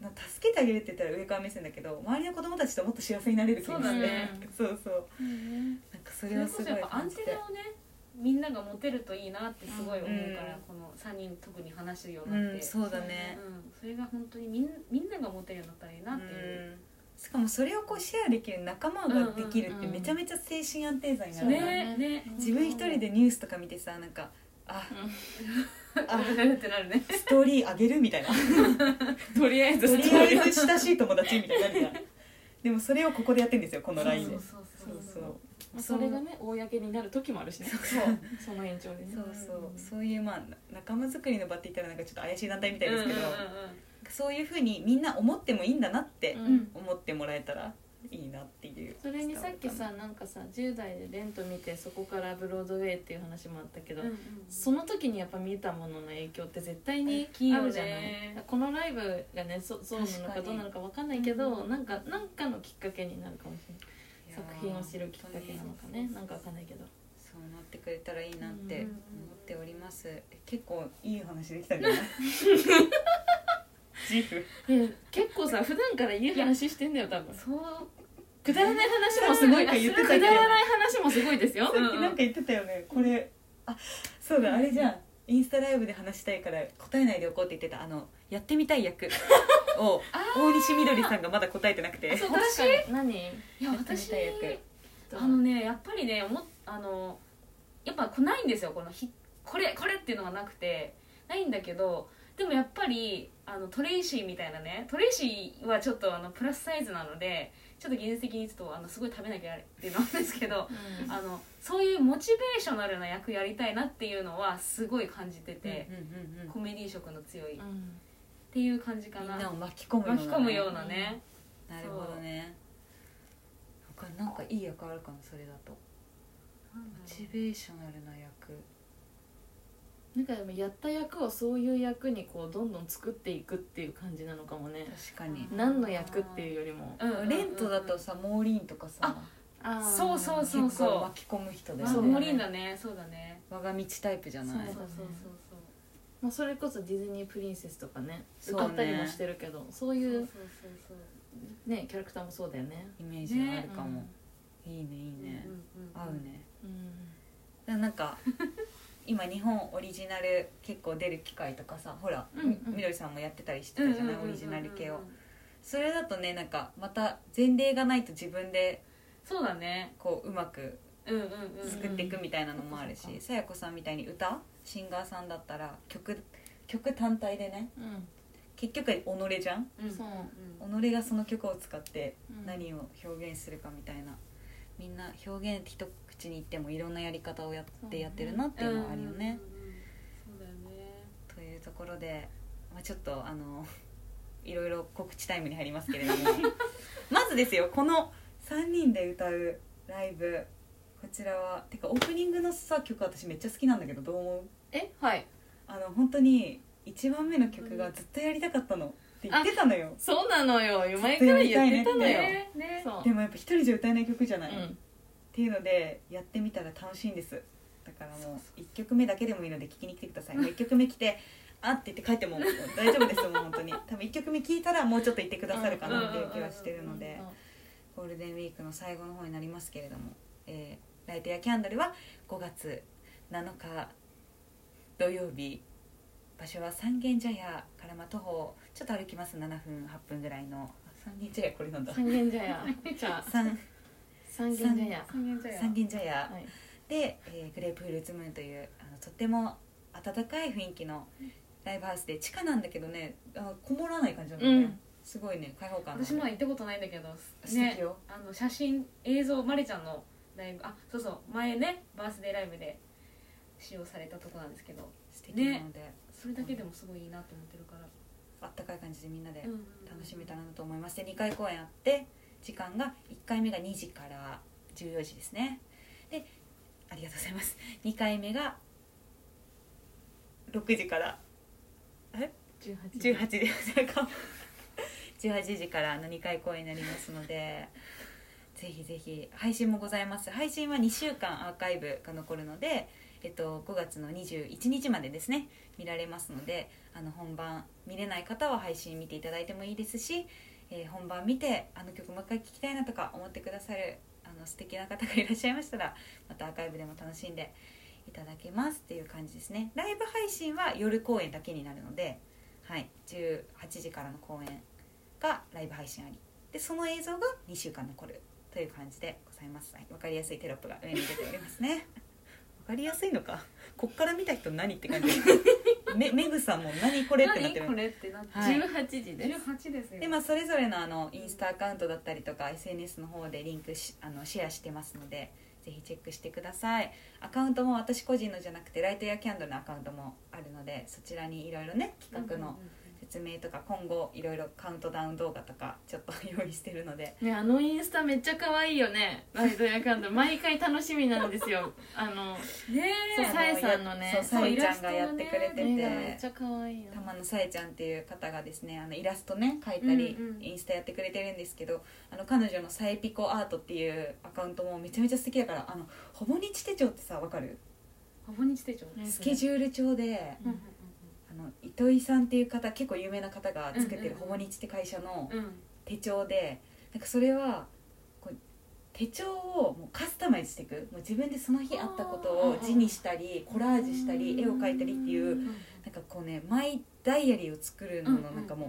な助けてあげるって言ったら上から目線だけど周りの子供たちともっと幸せになれる気がして。そうそうそう。うんなんかそそれれをすごいこそやっぱアン感じてテナをねみんなが持てるといいなってすごい思うから、うんこの3人特に話すよううになって、んそうだね。うん。それが本当にみんみんなが持てるようになったらいいなっていう、うんしかもそれをこうシェアできる仲間ができるってめちゃめちゃ精神安定剤になるなね。ね自分一人でニュースとか見てさなんかあ あってなるねストーリーあげるみたいな。とりあえず。とりあえず親しい友達みたいになるじゃん。でもそれをここでやってんですよこの LINE で。そうそうそそうう。そうまあそれがね公になる時もあるしね。そう。その延長でね。そうそう。そういうまあ仲間作りの場って言ったらなんかちょっと怪しい団体みたいですけど、うんうんそういうふうにみんな思ってもいいんだなってうん。うん思ってもらえたらいいなっていうそれにさっきさなんかさ10代でレント見てそこからブロードウェイっていう話もあったけど、うんうん。その時にやっぱ見たものの影響って絶対にあるじゃない。このライブがねそそうなのかどうなのか分かんないけど、うんなんかなんかのきっかけになるかもしれない。作品を知るきっかけなのかね。なんか分かんないけど。そうなってくれたらいいなってうん。思っております、結構いい話できたんじゃない？自負え結構さ普段からいい話してんだよ多分。そう。くだらない話もすごいなんか言ってたけどくだらない話もすごいですよ。さっきなんか言ってたよね。これあそうだあれじゃんインスタライブで話したいから答えないでおこうって言ってたあのやってみたい役。を大西みどりさんがまだ答えてなくて。そう確私？かに。何？いややってみ私たい役。あのねやっぱりね思っあのやっぱこないんですよこのひこれこれっていうのがなくて。ないんだけどでもやっぱりあのトレイシーみたいなねトレイシーはちょっとあのプラスサイズなのでちょっと現実的にちょっとあのすごい食べなきゃっていうのなんですけどうん。あのそういうモチベーショナルな役やりたいなっていうのはすごい感じてて、うんうんうんコメディ色の強い。っうん。ていう感じかな。みんなを巻き込むような、巻き込むようなね、なるほどね。なんかいい役あるかなそれだと。モチベーショナルな役なんかでもやった役をそういう役にこうどんどん作っていくっていう感じなのかもね。確かに。何の役っていうよりも。うんレントだとさモーリーンとかさあそうそうそう結構巻き込む人だよね。そうモリンだね。そうだね。我が道タイプじゃない。そうそうそうそう。まあ、それこそディズニープリンセスとかねそうね。歌ったりもしてるけどそうそういうそうそうそう。ねキャラクターもそうだよね。イメージがあるかも、いいねいいね、うんうんうん。合うね。うん。なんか今日本オリジナル結構出る機会とかさほら、うんうん。みみどりさんもやってたりしてたじゃない、うんうんうんうんうんオリジナル系を。それだとねなんかまた前例がないと自分でそうだね。こううまく作っていくみたいなのもあるしうんさやこさんみたいに歌？シンガーさんだったら曲曲単体でねうん。結局は己じゃん？うん。己がその曲を使ってうん。何を表現するかみたいなみんな表現一口に言ってもいろんなやり方をやってやってるなっていうのはあるよね。そうだよねというところで、まあ、ちょっとあのいろいろ告知タイムに入りますけれどもまずですよこの3人で歌うライブこちらはてかオープニングのさ曲私めっちゃ好きなんだけどどう思うえはいあの本当に1番目の曲がずっとやりたかったのって言ってたのよそうなのよ前から言ってたのよ、ねねでもやっぱ一人じゃ歌えない曲じゃない、うんていうのでやってみたら楽しいんです。だからもう1曲目だけでもいいので聞きに来てください。もう1曲目来て あって言って帰っても大丈夫ですもう本当に。多分1曲目聞いたらもうちょっと言ってくださるかなっていう気はしてるのでゴールデンウィークの最後の方になりますけれども、えーライトやキャンドルは5月7日土曜日。場所は三軒茶屋からまあ徒歩ちょっと歩きます。7分8分ぐらいの。三軒茶屋。これなんだ三軒茶屋。三三軒茶屋。三軒茶屋。で、えーグレープフルーツムーンというあのとっても温かい雰囲気のライブハウスで地下なんだけどねあのこもらない感じなんだよね、うん。すごいね開放感の私も行ったことないんだけど素敵よ。あの写真映像まりちゃんのライブあそうそう前ねバースデーライブで使用されたとこなんですけど素敵なので、それだけでもすごいいいなと思ってるから、あったかい感じでみんなでうんうんうん。楽しめたらなと思います。で2回公演あって時間が1回目が2時から14時ですね。でありがとうございます。2回目が6時からえ？18 18時。18時。からの2回公演になりますのでぜひぜひ配信もございます。配信は2週間アーカイブが残るので、えっと、5月の21日までですね見られますのであの本番見れない方は配信見ていただいてもいいですし、えー本番見てあの曲もう一回聴きたいなとか思ってくださるあの素敵な方がいらっしゃいましたらまたアーカイブでも楽しんでいただけますっていう感じですね。ライブ配信は夜公演だけになるので、はい、18時からの公演がライブ配信あり。でその映像が2週間残るという感じでございます、はい、分かりやすいテロップが上に出ておりますね。分かりやすいのか。こっから見た人何って感じ。めメグさんも何これってなってる。何これってなって、はい。18時です。18ですよ。でまあそれぞれのあのインスタアカウントだったりとか SNS の方でリンクしあのシェアしてますのでぜひチェックしてください。アカウントも私個人のじゃなくてライトやキャンドルのアカウントもあるのでそちらにいろいろね企画の説明とか今後いろいろカウントダウン動画とかちょっと用意してるので。ねあのインスタめっちゃ可愛いよね。ライトやカンド毎回楽しみなんですよ。あのねえ。さえさんのね。さえちゃんがやってくれてて、絵がめっちゃ可愛いよ玉野さえちゃんっていう方がですねあのイラストね描いたり、うんうんインスタやってくれてるんですけどあの彼女のさえピコアートっていうアカウントもめちゃめちゃ素敵だからあのほぼ日手帳ってさわかる？ほぼ日手帳。ねスケジュール帳でうん糸井さんっていう方結構有名な方が作ってるうんうんうん。ほぼ日って会社のうん。うん手帳でなんかそれはこう手帳をもうカスタマイズしていく。もう自分でその日あったことを字にしたりコラージュしたり絵を描いたりっていうなんかこうねマイダイアリーを作るののなんかもう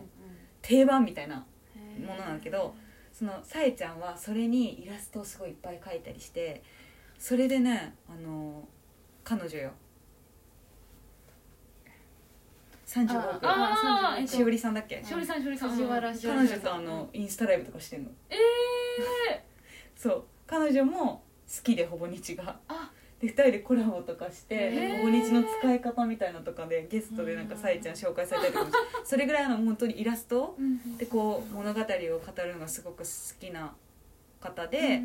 定番みたいなものなんだけどそのさえちゃんはそれにイラストをすごいいっぱい描いたりしてそれでねあの彼女よ35あ億あーえっとしおりさんだっけ？しおりさんしおりさん。藤原しお彼りさん。女とあのインスタライブとかしてんの。ええそう。彼女も好きでほぼ日が。あ。で2人でコラボとかしてへー。ほぼ日の使い方みたいなのとかでゲストでなんかさえちゃん紹介されたりとかもしてそれぐらいあの本当にイラストでこう物語を語るのがすごく好きな方で、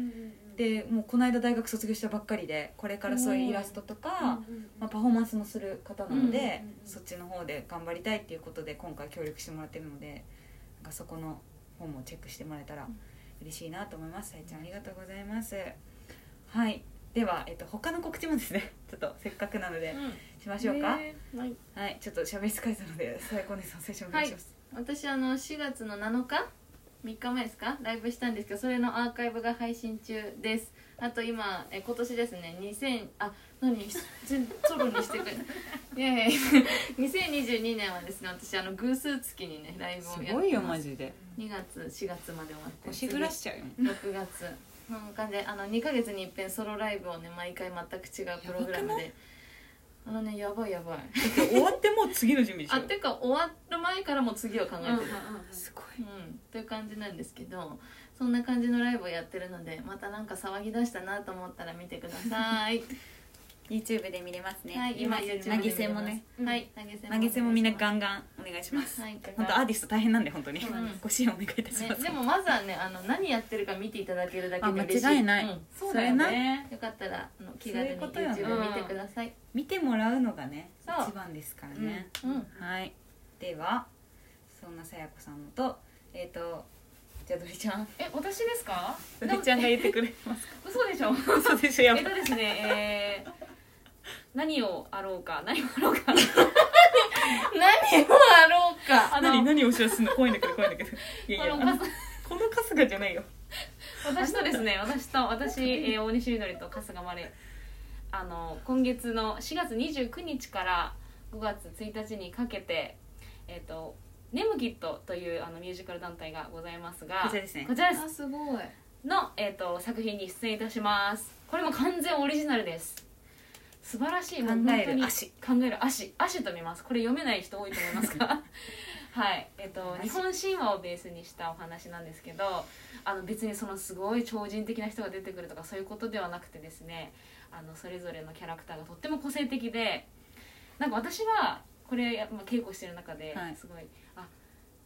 でもうこの間大学卒業したばっかりでこれからそういうイラストとか、まあ、パフォーマンスもする方なので、うんうんうん。そっちの方で頑張りたいっていうことで今回協力してもらってるのでなんかそこの本もチェックしてもらえたら嬉しいなと思います。さえちゃんありがとうございます。はい。では、えっと、他の告知もですね ちょっとせっかくなのでしましょうか、はい。はい。ちょっと喋り疲れたので最高ですお最初お願いします、私あの4月の7日3日前ですか？ライブしたんですけどそれのアーカイブが配信中です。あと今え今年ですね2000あ何？全ソロにしてくれいやいやいや2022年はですね私あの偶数月にねライブをやってます。ジで。2月4月まで終わって星暮らしちゃうよ。6月。そんじであの2ヶ月に一遍ソロライブをね毎回全く違うプログラムであのねやばいやばい。終わってもう次の準備でしょあてか終わる前からもう次を考えてる。すごい。うん、という感じなんですけどそんな感じのライブをやってるのでまたなんか騒ぎ出したなと思ったら見てください YouTube で見れますね、はい今投げ銭もね。うん。はい。投げ銭もみんなガンンガンお願いします。はい本当アーティスト大変なんで本当に。そうなんご支援お願いいたしねます、でもまずはねあの何やってるか見ていただけるだけあで嬉しい間違いない。うん。そうだよね。よかったらあの気軽に YouTube 見てください。見てもらうのがね一番ですからね、うん。はい。ではそんなさやこさんのとえっ、とじゃあドリちゃん。え私ですか？ドリちゃんが言ってくれますか？嘘でしょ？嘘でしょやえっとですね、えー、何をあろうか何をあろうか。何をあろうか。あの何何をしようすんの？怖いんだけど怖いんだけど。いやいやこのあのこの春日じゃないよ。私とですね私と私、えー大西みどりと春日まれあの今月の4月29日から5月1日にかけてえっ、とネムキットというあのミュージカル団体がございますがこちらですね。こちらです。あすごい。の、えー、と作品に出演いたします。これも完全オリジナルです素晴らしい。考える足。考える。足。足と見ます。これ読めない人多いと思いますが。はい。えっ、と足。日本神話をベースにしたお話なんですけどあの別にそのすごい超人的な人が出てくるとかそういうことではなくてですねあのそれぞれのキャラクターがとっても個性的でなんか私はこれ、まあ、稽古してる中ではい。すごい、あ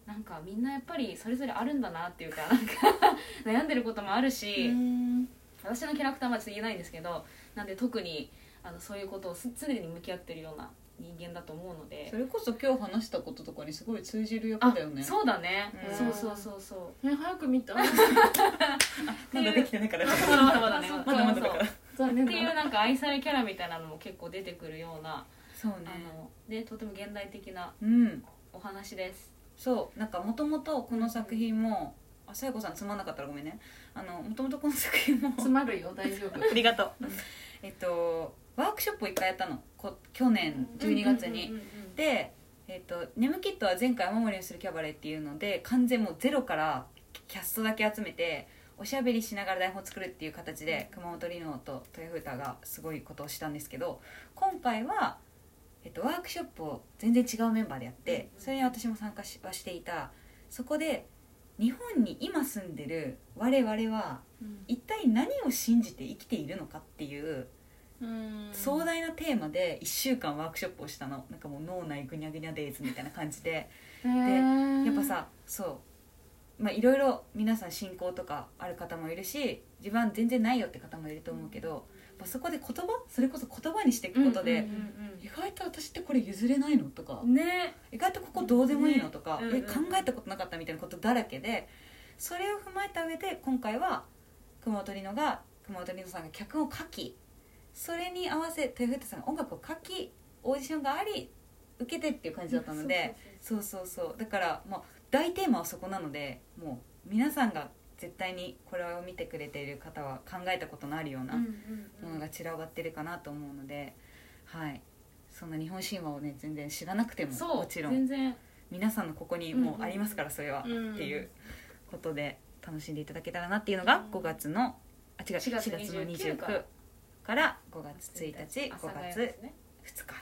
なんかみんなやっぱりそれぞれあるんだなっていうかなんか 悩んでることもあるし、うん。私のキャラクターはちょっと言えないんですけどなんで特にあのそういうことをす常に向き合ってるような人間だと思うので。それこそ今日話したこととかにすごい通じる役あだよね。そうだね、うん。そうそうそうそう。え早く見た まだできてないから。まだまだまだね。まだまだだから。っていうなんか愛されキャラみたいなのも結構出てくるような、そうね。あのねとても現代的なうん。お話です。そうなんかもともとこの作品もあさやこさんつまんなかったらごめんね。あのもともとこの作品も。詰まるよ大丈夫。ありがとう。うん。えっとワークショップを一回やったの。こ去年12月に、で、えっと「ネムキット」は前回「守りをするキャバレー」っていうので完全もうゼロからキャストだけ集めておしゃべりしながら台本を作るっていう形で熊本リノーと豊風太がすごいことをしたんですけど今回は、えっと、ワークショップを全然違うメンバーでやってそれに私も参加しはしていた。そこで日本に今住んでる我々は一体何を信じて生きているのかっていううん壮大なテーマで1週間ワークショップをしたの。なんかもう脳内ぐにゃぐにゃデイズみたいな感じで。へー。やっぱさそう。まあいろいろ皆さん信仰とかある方もいるし自分は全然ないよって方もいると思うけど、やっぱそこで言葉それこそ言葉にしていくことで、うんうん意外と私ってこれ譲れないのとか、うんね。意外とここどうでもいいのとか、ねうんうん。え考えたことなかったみたいなことだらけでそれを踏まえた上で今回は熊本里乃が熊本里乃さんが脚本を書きそれに合わせ豊福さんが音楽を書きオーディションがあり受けてっていう感じだったので、そうそうそう。だからもう大テーマはそこなのでもう皆さんが絶対にこれを見てくれている方は考えたことのあるようなものが散らばってるかなと思うので、はい。そんな日本神話をね全然知らなくてももちろん。全然。皆さんのここにもうありますからそれは、うん。っていうことで楽しんでいただけたらなっていうのが5月のあ違う4 4月月の29 29から5月1日5阿佐ヶ谷月ですね。2日。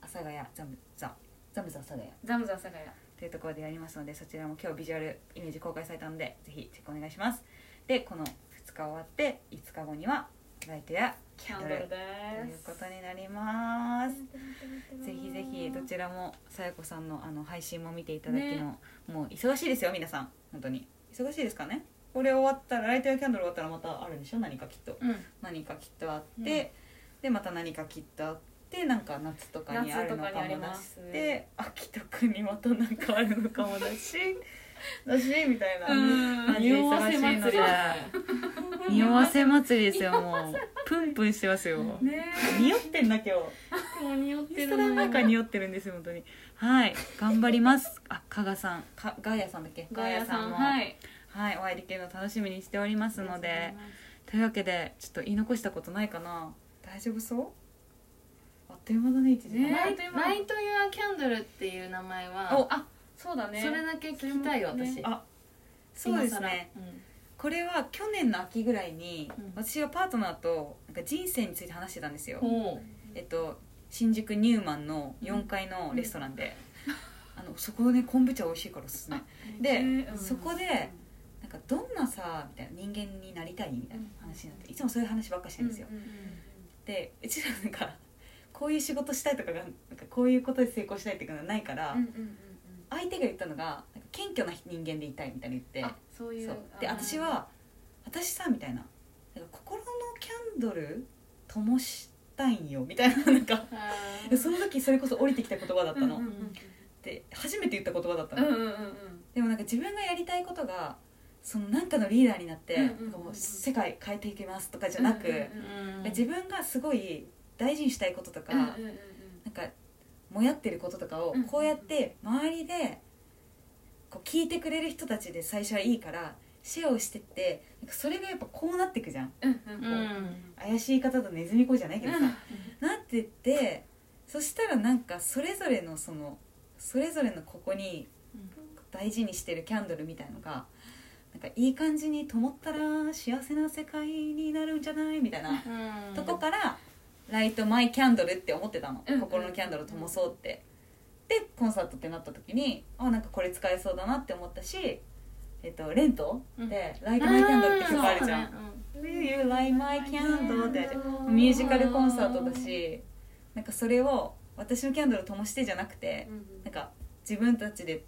阿佐ヶ谷ザムザザムザ阿佐ヶ谷。ザムザ阿佐ヶ谷。というところでやりますのでそちらも今日ビジュアルイメージ公開されたのでぜひチェックお願いします。でこの2日終わって5日後にはライトやキャンドルでということになります。ぜひぜひどちらもさやこさんのあの配信も見ていただきの、ね。もう忙しいですよ皆さん。本当に。忙しいですかね？これ終わったらライトやキャンドル終わったらまたあるんでしょ？何かきっと。うん。何かきっとあって、でまた何かきっとあってなんか夏とかにあるのか夏とかにありもだします。で秋とかにまたなんかあるのかもだし だしみたいな。うん。感じで忙しいので匂わせ祭り。ですよもう。プンプンしてますよ。ね匂ってんだ今日もう匂ってインスタるのなんか匂ってるんですよ本当に。はい。頑張ります。あ加賀さん。かガーヤさんだっけ？ガーヤさんもはいはいお会いできるの楽しみにしておりますので。というわけでちょっと言い残したことないかな。大丈夫そう？あっという間だね1時間、ね。ナイトユア・キャンドルっていう名前はおあそうだね。それだけ聞きたいよねあそうですね。今これは去年の秋ぐらいに、うん。私がパートナーとなんか人生について話してたんですよ。う。えっと新宿ニューマンの4階のレストランで、あのそこで昆布茶美味しいからおすすめ。で、そこでなんかどんなさみたいな人間になりたいみたいな話になっていつもそういう話ばっかりしてるんですよ、でうちらなんかこういう仕事したいとかがなんかこういうことで成功したいっていうのはないから、相手が言ったのが謙虚な人間でいたいみたいに言ってあそうであ私は私さみたいななんか心のキャンドル灯したいんよみたいななんか。その時それこそ降りてきた言葉だったの、で初めて言った言葉だったの、でもなんか自分がやりたいことがそのなんかのリーダーになって、うんもう世界変えていきますとかじゃなく、自分がすごい大事にしたいこととか、なんかもやってることとかをうんこうやって周りでこう聞いてくれる人たちで最初はいいからシェアをしてってそれがやっぱこうなっていくじゃん。うん怪しい方とネズミ子じゃないけどさ、うんなってってそしたらなんかそれぞれのそのそれぞれのここに大事にしてるキャンドルみたいのがなんかいい感じに灯ったら幸せな世界になるんじゃない？みたいな。うん。とこから「ライトマイキャンドル」って思ってたの、うん心のキャンドルを灯そうって、でコンサートってなった時にあなんかこれ使えそうだなって思ったし、えっと、レントうん。で「ライトマイキャンドル」って曲あるじゃん。あーそう「Do you like my candle」ってうんミュージカルコンサートだしなんかそれを私のキャンドルを灯してじゃなくてなんか自分たちで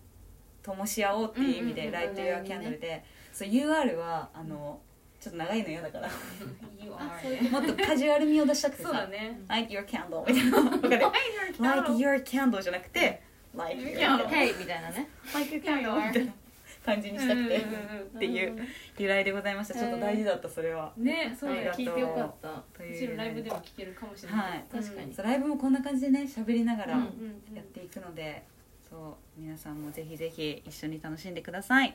灯し合おうっていう意味で「うんうんうん。ライト・ユア・キャンドルで」そう UR はあのちょっと長いの嫌だから。もっとカジュアル味を出したくてそうださね「Like your candle」みたいな。わかる？Like your candle. じゃなくて Like your キャンド candle. ルヘイみたいなね。Like your candle. みたいな感じにしたくて。っていう由来でございました。ちょっと大事だったそれは。ねそうだ聞いてよかった。という。もちろんライブでも聴けるかもしれない。はい。確かに。そうライブもこんな感じでね喋りながらやっていくので、そう皆さんもぜひぜひ一緒に楽しんでください。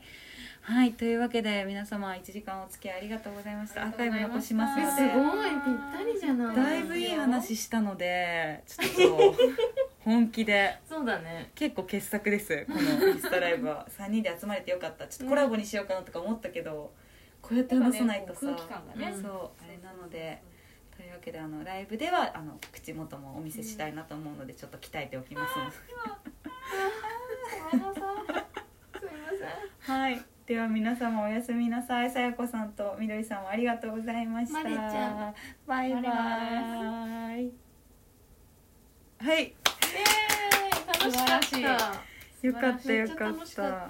はいというわけで皆様1時間お付き合いありがとうございました。アあーカイブ残します。えすのごいぴったりじゃない。でだいぶいい話したのでちょっと 本気で。そうだね。結構傑作ですこのインスタライブは。3人で集まれてよかった。ちょっとコラボにしようかなとか思ったけどこうやって話さないとさ、空気感がね。うんそうあれなのでというわけであのライブではあの口元もお見せしたいなと思うのでちょっと鍛えておきます。ので、ごめんなさいすみませんはい。では皆様おやすみなさい。さやこさんとみどりさんもありがとうございました。まりちゃん。バイバイ。はい。イエーイ。楽しかった。よかったよかった